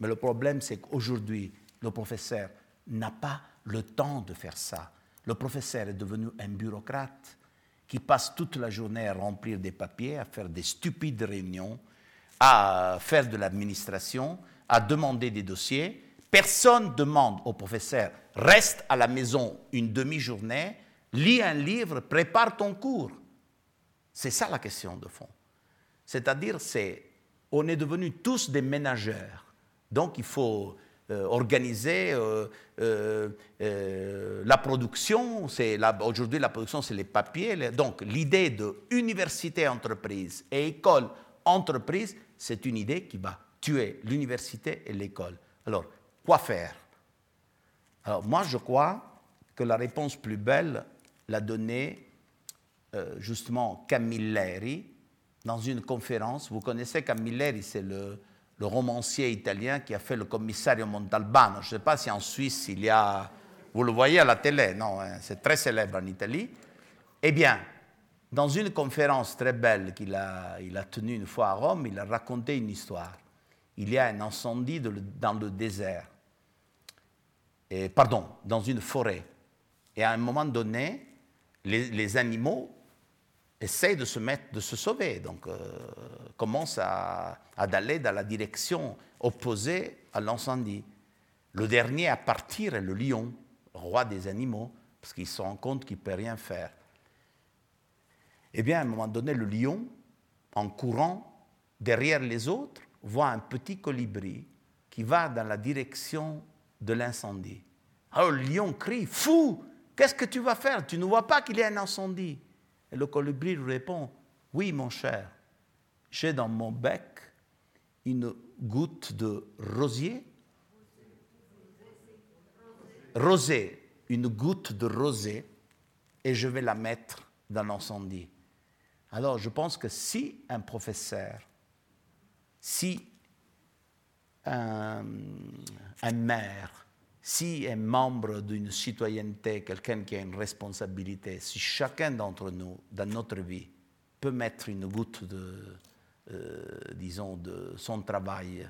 Mais le problème, c'est qu'aujourd'hui, le professeur n'a pas le temps de faire ça. Le professeur est devenu un bureaucrate qui passe toute la journée à remplir des papiers, à faire des stupides réunions, à faire de l'administration, à demander des dossiers. Personne ne demande au professeur, reste à la maison une demi-journée, lis un livre, prépare ton cours. C'est ça la question de fond. C'est-à-dire, c'est, on est devenus tous des ménageurs. Donc, il faut organiser euh, euh, la production. aujourd'hui, la production, c'est les papiers. donc, l'idée de université, entreprise et école, entreprise, c'est une idée qui va tuer l'université et l'école. Alors, quoi faire? Alors, moi, je crois que la réponse plus belle l'a donnée justement Camilleri dans une conférence. Vous connaissez Camilleri, c'est le, le romancier italien qui a fait le commissario Montalbano. Je ne sais pas si en Suisse il y a... Vous le voyez à la télé, non hein, C'est très célèbre en Italie. Eh bien, dans une conférence très belle qu'il a, il a tenue une fois à Rome, il a raconté une histoire. Il y a un incendie dans le désert. Et, pardon, dans une forêt. Et à un moment donné, les, les animaux essaie de se mettre, de se sauver, donc euh, commence à, aller dans la direction opposée à l'incendie. Le dernier à partir est le lion, roi des animaux, parce qu'il se rend compte qu'il ne peut rien faire. Eh bien, à un moment donné, le lion, en courant derrière les autres, voit un petit colibri qui va dans la direction de l'incendie. Alors le lion crie, Fou, qu'est-ce que tu vas faire? Tu ne vois pas qu'il y a un incendie et le colibri répond, oui mon cher, j'ai dans mon bec une goutte de rosier. Rosé, une goutte de rosée, et je vais la mettre dans l'incendie. Alors je pense que si un professeur, si un maire, si un membre d'une citoyenneté, quelqu'un qui a une responsabilité, si chacun d'entre nous, dans notre vie, peut mettre une goutte de, euh, disons, de son travail,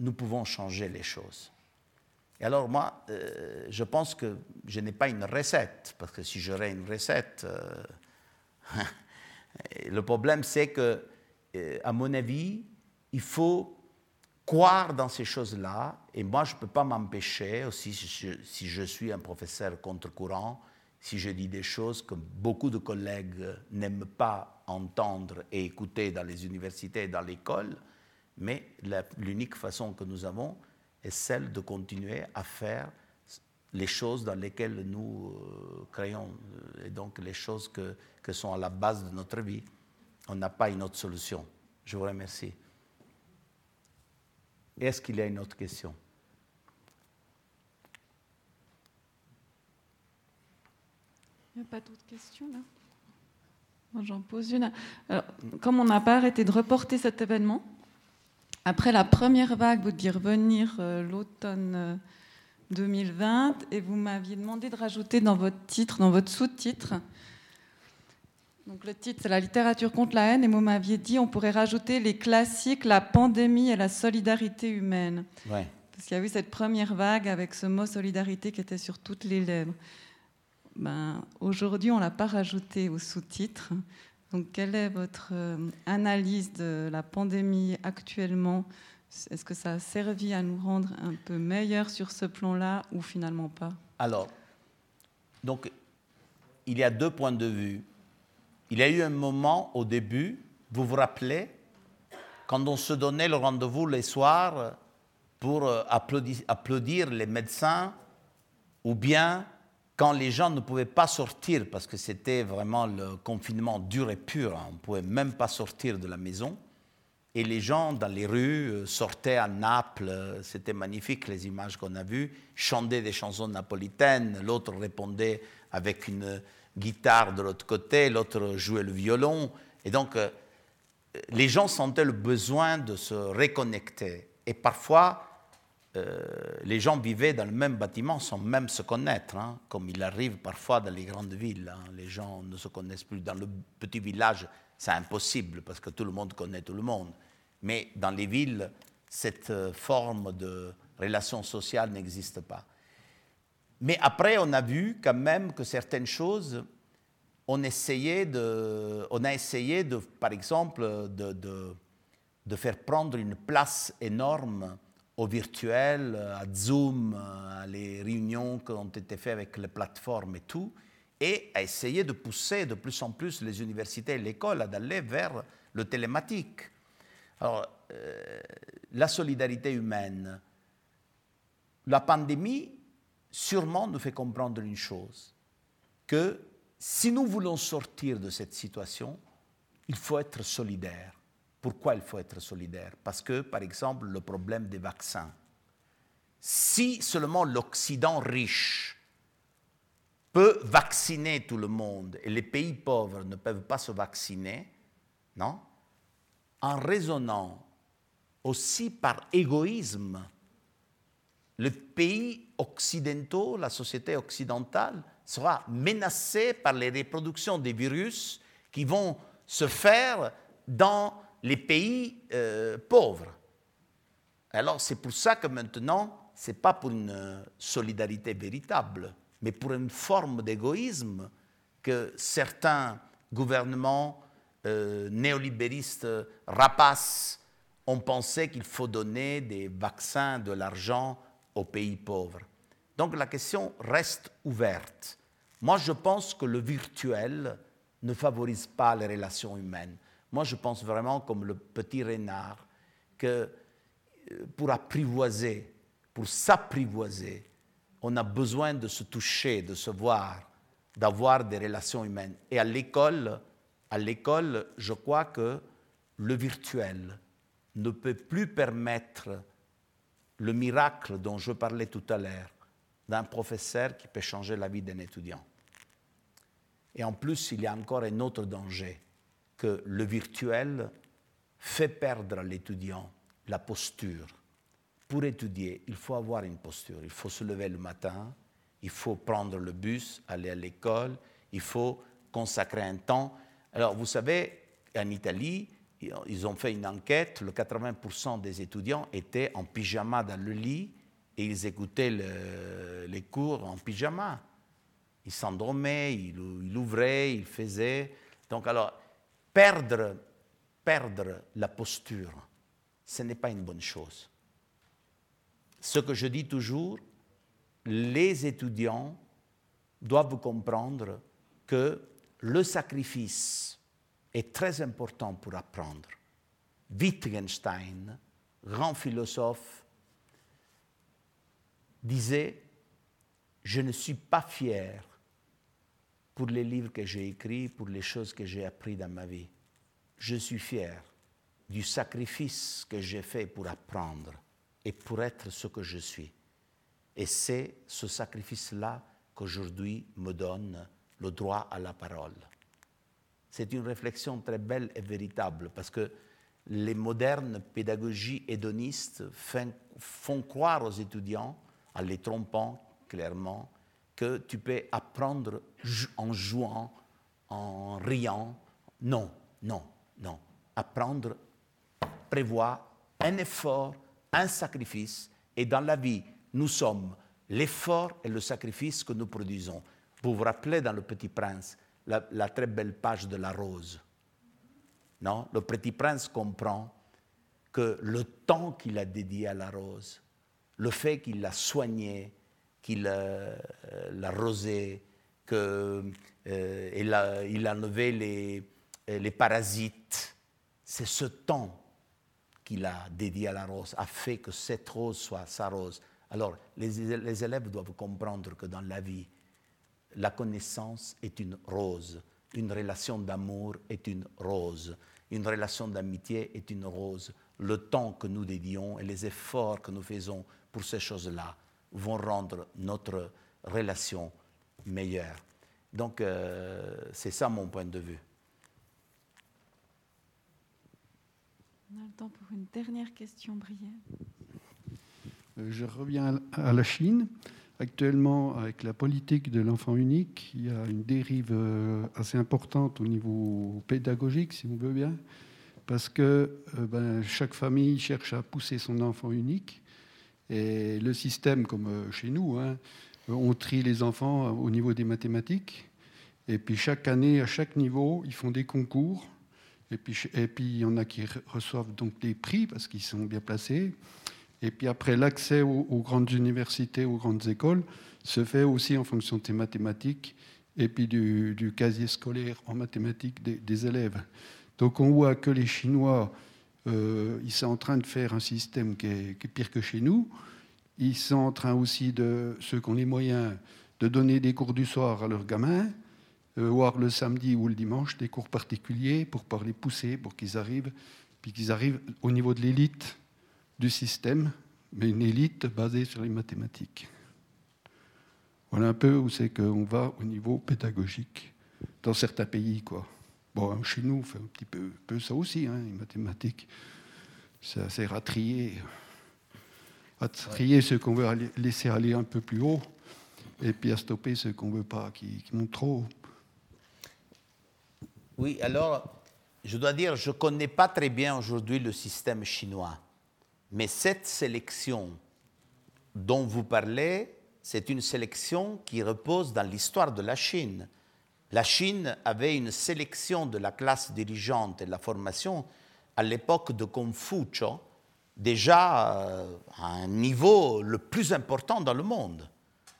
nous pouvons changer les choses. Et alors moi, euh, je pense que je n'ai pas une recette, parce que si j'aurais une recette, euh, le problème c'est que, à mon avis, il faut croire dans ces choses-là, et moi je ne peux pas m'empêcher, aussi si je, suis un professeur contre-courant, si je dis des choses que beaucoup de collègues n'aiment pas entendre et écouter dans les universités et dans l'école, mais l'unique façon que nous avons est celle de continuer à faire les choses dans lesquelles nous euh, créons, et donc les choses que, que sont à la base de notre vie. On n'a pas une autre solution. Je vous remercie. Est-ce qu'il y a une autre question? Il n'y a pas d'autres questions là? J'en pose une. comme on n'a pas arrêté de reporter cet événement, après la première vague, vous deviez revenir euh, l'automne 2020 euh, et vous m'aviez demandé de rajouter dans votre titre, dans votre sous-titre, Donc le titre, c'est La littérature contre la haine, et vous m'aviez dit on pourrait rajouter les classiques, la pandémie et la solidarité humaine. Ouais. Parce qu'il y a eu cette première vague avec ce mot solidarité qui était sur toutes les lèvres. Ben, Aujourd'hui, on ne l'a pas rajouté au sous-titre. Donc, quelle est votre euh, analyse de la pandémie actuellement? Est-ce que ça a servi à nous rendre un peu meilleurs sur ce plan-là ou finalement pas? Alors, donc, il y a deux points de vue. Il y a eu un moment au début, vous vous rappelez, quand on se donnait le rendez-vous les soirs pour euh, applaudir, les médecins, ou bien quand les gens ne pouvaient pas sortir, parce que c'était vraiment le confinement dur et pur, hein, on ne pouvait même pas sortir de la maison, et les gens dans les rues euh, sortaient à Naples, euh, c'était magnifique les images qu'on a vues, chantaient des chansons napolitaines, l'autre répondait avec une guitare de l'autre côté, l'autre jouait le violon, et donc euh, les gens sentaient le besoin de se reconnecter. Et parfois, euh, les gens vivaient dans le même bâtiment sans même se connaître, hein, comme il arrive parfois dans les grandes villes. hein. Les gens ne se connaissent plus. Dans le petit village, c'est impossible parce que tout le monde connaît tout le monde. Mais dans les villes, cette euh, forme de relation sociale n'existe pas. Mais après, on a vu quand même que certaines choses, on, essayait de, on a essayé, de, par exemple, de, faire prendre une place énorme au virtuel, à Zoom, à les réunions qui ont été faites avec les plateformes et tout, et à essayer de pousser de plus en plus les universités et l'école à aller vers le télématique. Alors, euh, la solidarité humaine, la pandémie sûrement nous fait comprendre une chose, que si nous voulons sortir de cette situation, il faut être solidaire. Pourquoi il faut être solidaire? Parce que, par exemple, le problème des vaccins, si seulement l'Occident riche peut vacciner tout le monde et les pays pauvres ne peuvent pas se vacciner, non? En raisonnant aussi par égoïsme, le pays occidentaux, la société occidentale, sera menacée par les reproductions des virus qui vont se faire dans les pays euh, pauvres. Alors c'est pour ça que maintenant, ce n'est pas pour une euh, solidarité véritable, mais pour une forme d'égoïsme que certains gouvernements euh, néolibéristes rapaces ont pensé qu'il faut donner des vaccins, de l'argent aux pays pauvres. Donc la question reste ouverte. Moi, je pense que le virtuel ne favorise pas les relations humaines. Moi, je pense vraiment comme le petit renard que euh, pour apprivoiser, pour s'apprivoiser, on a besoin de se toucher, de se voir, d'avoir des relations humaines. Et à l'école, à l'école, je crois que le virtuel ne peut plus permettre le miracle dont je parlais tout à l'heure d'un professeur qui peut changer la vie d'un étudiant. Et en plus, il y a encore un autre danger, que le virtuel fait perdre à l'étudiant la posture. Pour étudier, il faut avoir une posture. Il faut se lever le matin, il faut prendre le bus, aller à l'école, il faut consacrer un temps. Alors, vous savez, en Italie, ils ont fait une enquête, le 80% des étudiants étaient en pyjama dans le lit et ils écoutaient le- les cours en pyjama. Ils s'endormaient, ils, ils ouvraient, ils faisaient. Donc alors, perdre, perdre la posture, ce n'est pas une bonne chose. Ce que je dis toujours, les étudiants doivent comprendre que le sacrifice est très important pour apprendre. Wittgenstein, grand philosophe, disait, je ne suis pas fier pour les livres que j'ai écrits, pour les choses que j'ai apprises dans ma vie. Je suis fier du sacrifice que j'ai fait pour apprendre et pour être ce que je suis. Et c'est ce sacrifice-là qu'aujourd'hui me donne le droit à la parole. C'est une réflexion très belle et véritable parce que les modernes pédagogies hédonistes font croire aux étudiants, en les trompant clairement, que tu peux apprendre en jouant, en riant. Non, non, non. Apprendre prévoit un effort, un sacrifice, et dans la vie, nous sommes l'effort et le sacrifice que nous produisons. Vous vous rappelez dans Le Petit Prince la, très belle page de la rose Non? Le Petit Prince comprend que le temps qu'il a dédié à la rose, le fait qu'il l'a soignée, qu'il l'a rosée, qu'il euh, a, il a enlevé les, parasites, c'est ce temps qu'il a dédié à la rose a fait que cette rose soit sa rose. Alors, les élèves doivent comprendre que dans la vie, la connaissance est une rose, une relation d'amour est une rose, une relation d'amitié est une rose. Le temps que nous dédions et les efforts que nous faisons pour ces choses-là vont rendre notre relation meilleure. Donc, euh, c'est ça mon point de vue. On a le temps pour une dernière question, Brienne. Euh, je reviens à la Chine. Actuellement, avec la politique de l'enfant unique, il y a une dérive euh, assez importante au niveau pédagogique, si on veut bien, parce que euh, ben, chaque famille cherche à pousser son enfant unique. Et le système, comme euh, chez nous, hein, on trie les enfants au niveau des mathématiques. Et puis chaque année, à chaque niveau, ils font des concours. Et puis, et puis il y en a qui reçoivent donc des prix parce qu'ils sont bien placés. Et puis après, l'accès aux, grandes universités, aux grandes écoles, se fait aussi en fonction de tes mathématiques et puis du, casier scolaire en mathématiques des, élèves. Donc on voit que les Chinois, euh, ils sont en train de faire un système qui est, pire que chez nous. Ils sont en train aussi, de, ceux qui ont les moyens, de donner des cours du soir à leurs gamins, euh, voire le samedi ou le dimanche, des cours particuliers pour les pousser, pour qu'ils arrivent, puis qu'ils arrivent au niveau de l'élite du système, mais une élite basée sur les mathématiques. Voilà un peu où c'est qu'on va au niveau pédagogique dans certains pays. Quoi. Bon, chez nous, on fait un petit peu, ça aussi, hein, les mathématiques. C'est assez trier. À trier ceux qu'on veut laisser aller un peu plus haut, et puis à stopper ceux qu'on ne veut pas, qui, qui montent trop haut. Oui, alors, je dois dire, je ne connais pas très bien aujourd'hui le système chinois. Mais cette sélection dont vous parlez, c'est une sélection qui repose dans l'histoire de la Chine. La Chine avait une sélection de la classe dirigeante et de la formation à l'époque de Confucio, déjà euh, à un niveau le plus important dans le monde.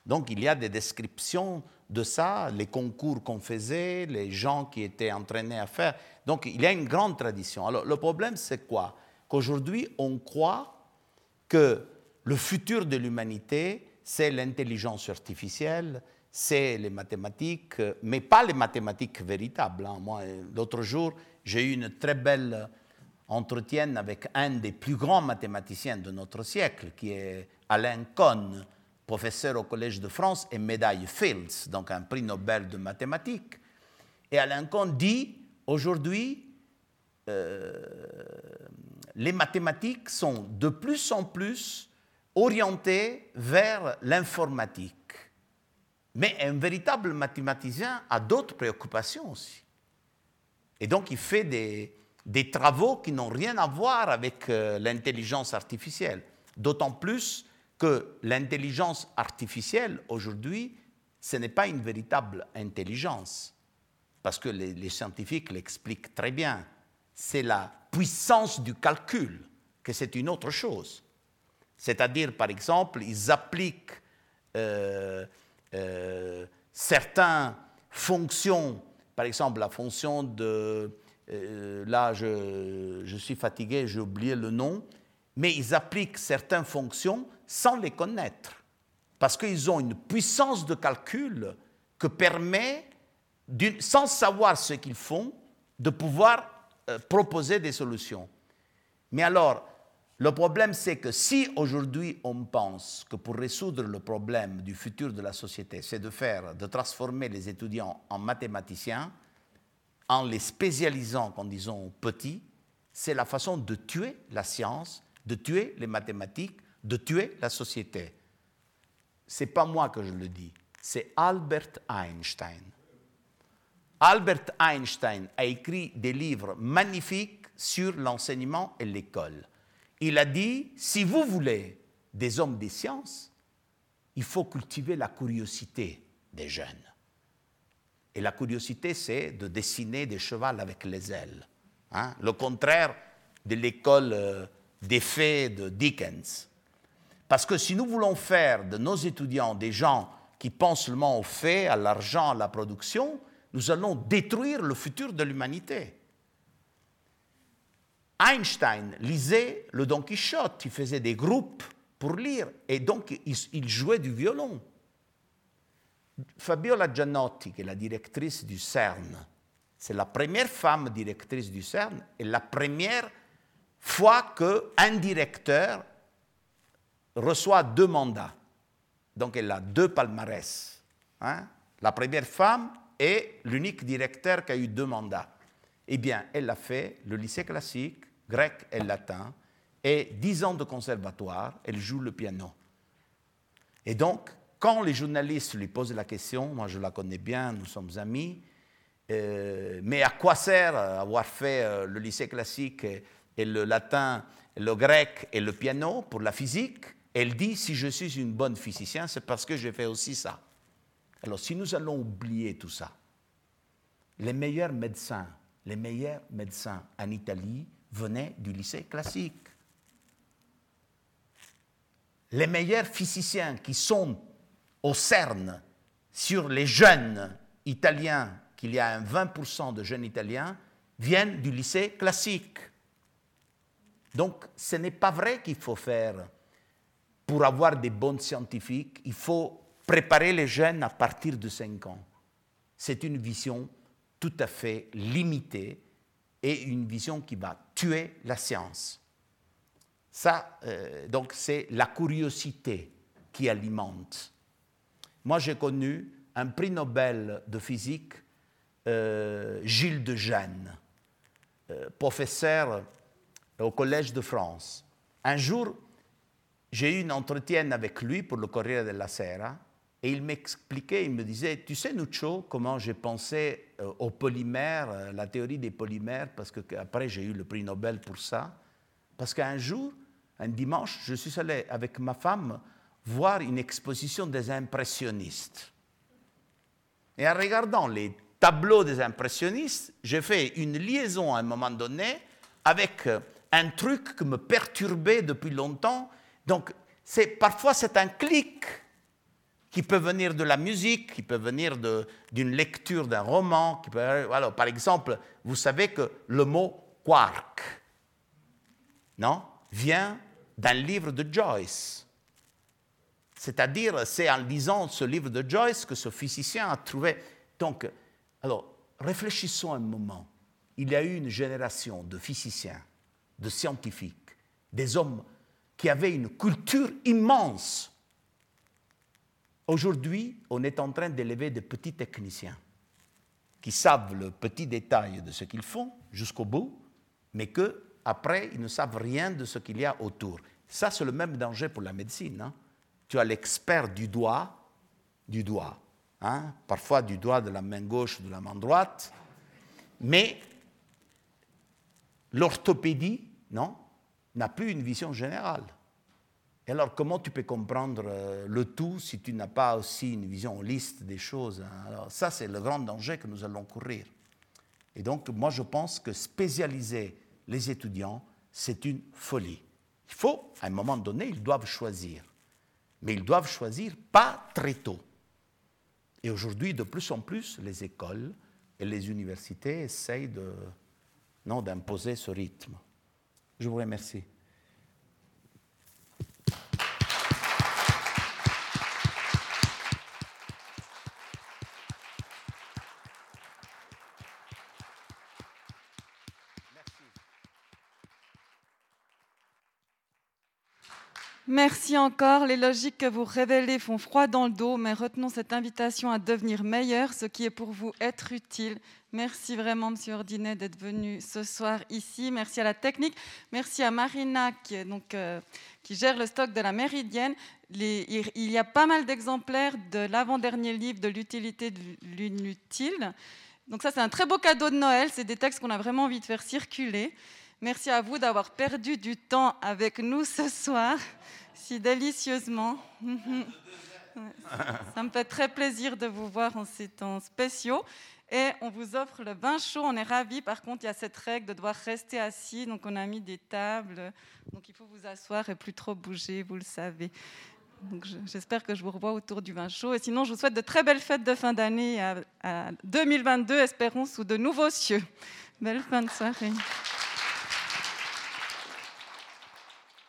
Donc il y a des descriptions de ça, les concours qu'on faisait, les gens qui étaient entraînés à faire. Donc il y a une grande tradition. Alors le problème, c'est quoi? Qu'aujourd'hui, on croit que le futur de l'humanité, c'est l'intelligence artificielle, c'est les mathématiques, mais pas les mathématiques véritables. Hein. Moi, l'autre jour, j'ai eu une très belle entretien avec un des plus grands mathématiciens de notre siècle, qui est Alain Cohn, professeur au Collège de France et médaille Fields, donc un prix Nobel de mathématiques. Et Alain Cohn dit, aujourd'hui, euh, les mathématiques sont de plus en plus orientées vers l'informatique. Mais un véritable mathématicien a d'autres préoccupations aussi. Et donc il fait des, travaux qui n'ont rien à voir avec euh, l'intelligence artificielle. D'autant plus que l'intelligence artificielle, aujourd'hui, ce n'est pas une véritable intelligence. Parce que les scientifiques l'expliquent très bien. C'est la puissance du calcul, que c'est une autre chose. C'est-à-dire, par exemple, ils appliquent euh, euh, certaines fonctions, par exemple la fonction de... Euh, là, je, je suis fatigué, j'ai oublié le nom, mais ils appliquent certaines fonctions sans les connaître, parce qu'ils ont une puissance de calcul que permet, sans savoir ce qu'ils font, de pouvoir proposer des solutions. Mais alors, le problème, c'est que si aujourd'hui on pense que pour résoudre le problème du futur de la société, c'est de faire, de transformer les étudiants en mathématiciens, en les spécialisant, en disons petits, c'est la façon de tuer la science, de tuer les mathématiques, de tuer la société. C'est pas moi que je le dis, c'est Albert Einstein. Albert Einstein a écrit des livres magnifiques sur l'enseignement et l'école. Il a dit, si vous voulez des hommes des sciences, il faut cultiver la curiosité des jeunes. Et la curiosité, c'est de dessiner des chevals avec les ailes. Hein. Le contraire de l'école euh, des faits de Dickens. Parce que si nous voulons faire de nos étudiants des gens qui pensent seulement aux faits, à l'argent, à la production, nous allons détruire le futur de l'humanité. Einstein lisait le Don Quichotte, il faisait des groupes pour lire, et donc il, jouait du violon. Fabiola Giannotti, qui est la directrice du CERN, c'est la première femme directrice du CERN et la première fois qu'un directeur reçoit deux mandats. Donc elle a deux palmarès. Hein. La première femme est l'unique directeur qui a eu deux mandats. Eh bien, elle a fait le lycée classique, grec et latin, et dix ans de conservatoire, elle joue le piano. Et donc, quand les journalistes lui posent la question, moi je la connais bien, nous sommes amis, euh, mais à quoi sert avoir fait euh, le lycée classique et, le latin, le grec et le piano pour la physique? Elle dit, si je suis une bonne physicienne, c'est parce que j'ai fait aussi ça. Alors si nous allons oublier tout ça, les meilleurs médecins, les meilleurs médecins en Italie venaient du lycée classique. Les meilleurs physiciens qui sont au CERN sur les jeunes italiens, qu'il y a un 20% de jeunes italiens, viennent du lycée classique. Donc ce n'est pas vrai qu'il faut faire, pour avoir des bons scientifiques, il faut préparer les jeunes à partir de 5 ans. C'est une vision tout à fait limitée et une vision qui va tuer la science. Ça, euh, donc, c'est la curiosité qui alimente. Moi, j'ai connu un prix Nobel de physique, euh, Gilles de Gênes, euh, professeur au Collège de France. Un jour, j'ai eu un entretien avec lui pour le Corriere della Sera et il m'expliquait, il me disait, tu sais Nuccio, comment j'ai pensé euh, aux polymères, la théorie des polymères, parce qu'après j'ai eu le prix Nobel pour ça. Parce qu'un jour, un dimanche, je suis allé avec ma femme voir une exposition des impressionnistes. Et en regardant les tableaux des impressionnistes, j'ai fait une liaison à un moment donné avec un truc qui me perturbait depuis longtemps. Donc, parfois, c'est un clic qui peut venir de la musique, qui peut venir d'une lecture d'un roman. Qui peut, alors, par exemple, vous savez que le mot quark non, vient d'un livre de Joyce. C'est-à-dire, c'est en lisant ce livre de Joyce que ce physicien a trouvé. Donc, alors, réfléchissons un moment. Il y a eu une génération de physiciens, de scientifiques, des hommes qui avaient une culture immense. Aujourd'hui, on est en train d'élever des petits techniciens qui savent le petit détail de ce qu'ils font jusqu'au bout, mais que après, ils ne savent rien de ce qu'il y a autour. Ça, c'est le même danger pour la médecine. Hein tu as l'expert du doigt, du doigt, hein, parfois du doigt de la main gauche de la main droite, mais l'orthopédie, non, n'a plus une vision générale. Et alors, comment tu peux comprendre euh, le tout si tu n'as pas aussi une vision holiste des choses hein? Alors, ça, c'est le grand danger que nous allons courir. Et donc, moi, je pense que spécialiser les étudiants, c'est une folie. Il faut, à un moment donné, ils doivent choisir mais ils doivent choisir pas très tôt. Et aujourd'hui, de plus en plus, les écoles et les universités essayent d'imposer ce rythme. Je vous remercie. Merci encore. Les logiques que vous révélez font froid dans le dos, mais retenons cette invitation à devenir meilleur, ce qui est pour vous être utile. Merci vraiment, Monsieur Ordinet, d'être venu ce soir ici. Merci à la technique. Merci à Marina, qui, donc, euh, qui gère le stock de la Méridienne. il y a pas mal d'exemplaires de l'avant-dernier livre de l'utilité de l'inutile. Donc ça, c'est un très beau cadeau de Noël. C'est des textes qu'on a vraiment envie de faire circuler. Merci à vous d'avoir perdu du temps avec nous ce soir, si délicieusement. Ça me fait très plaisir de vous voir en ces temps spéciaux. Et on vous offre le vin chaud. On est ravis. Par contre, il y a cette règle de devoir rester assis. Donc, on a mis des tables. Donc, il faut vous asseoir et plus trop bouger, vous le savez. J'espère que je vous revois autour du vin chaud. Et sinon, je vous souhaite de très belles fêtes de fin d'année à, à 2022, espérons sous de nouveaux cieux. Belle fin de soirée.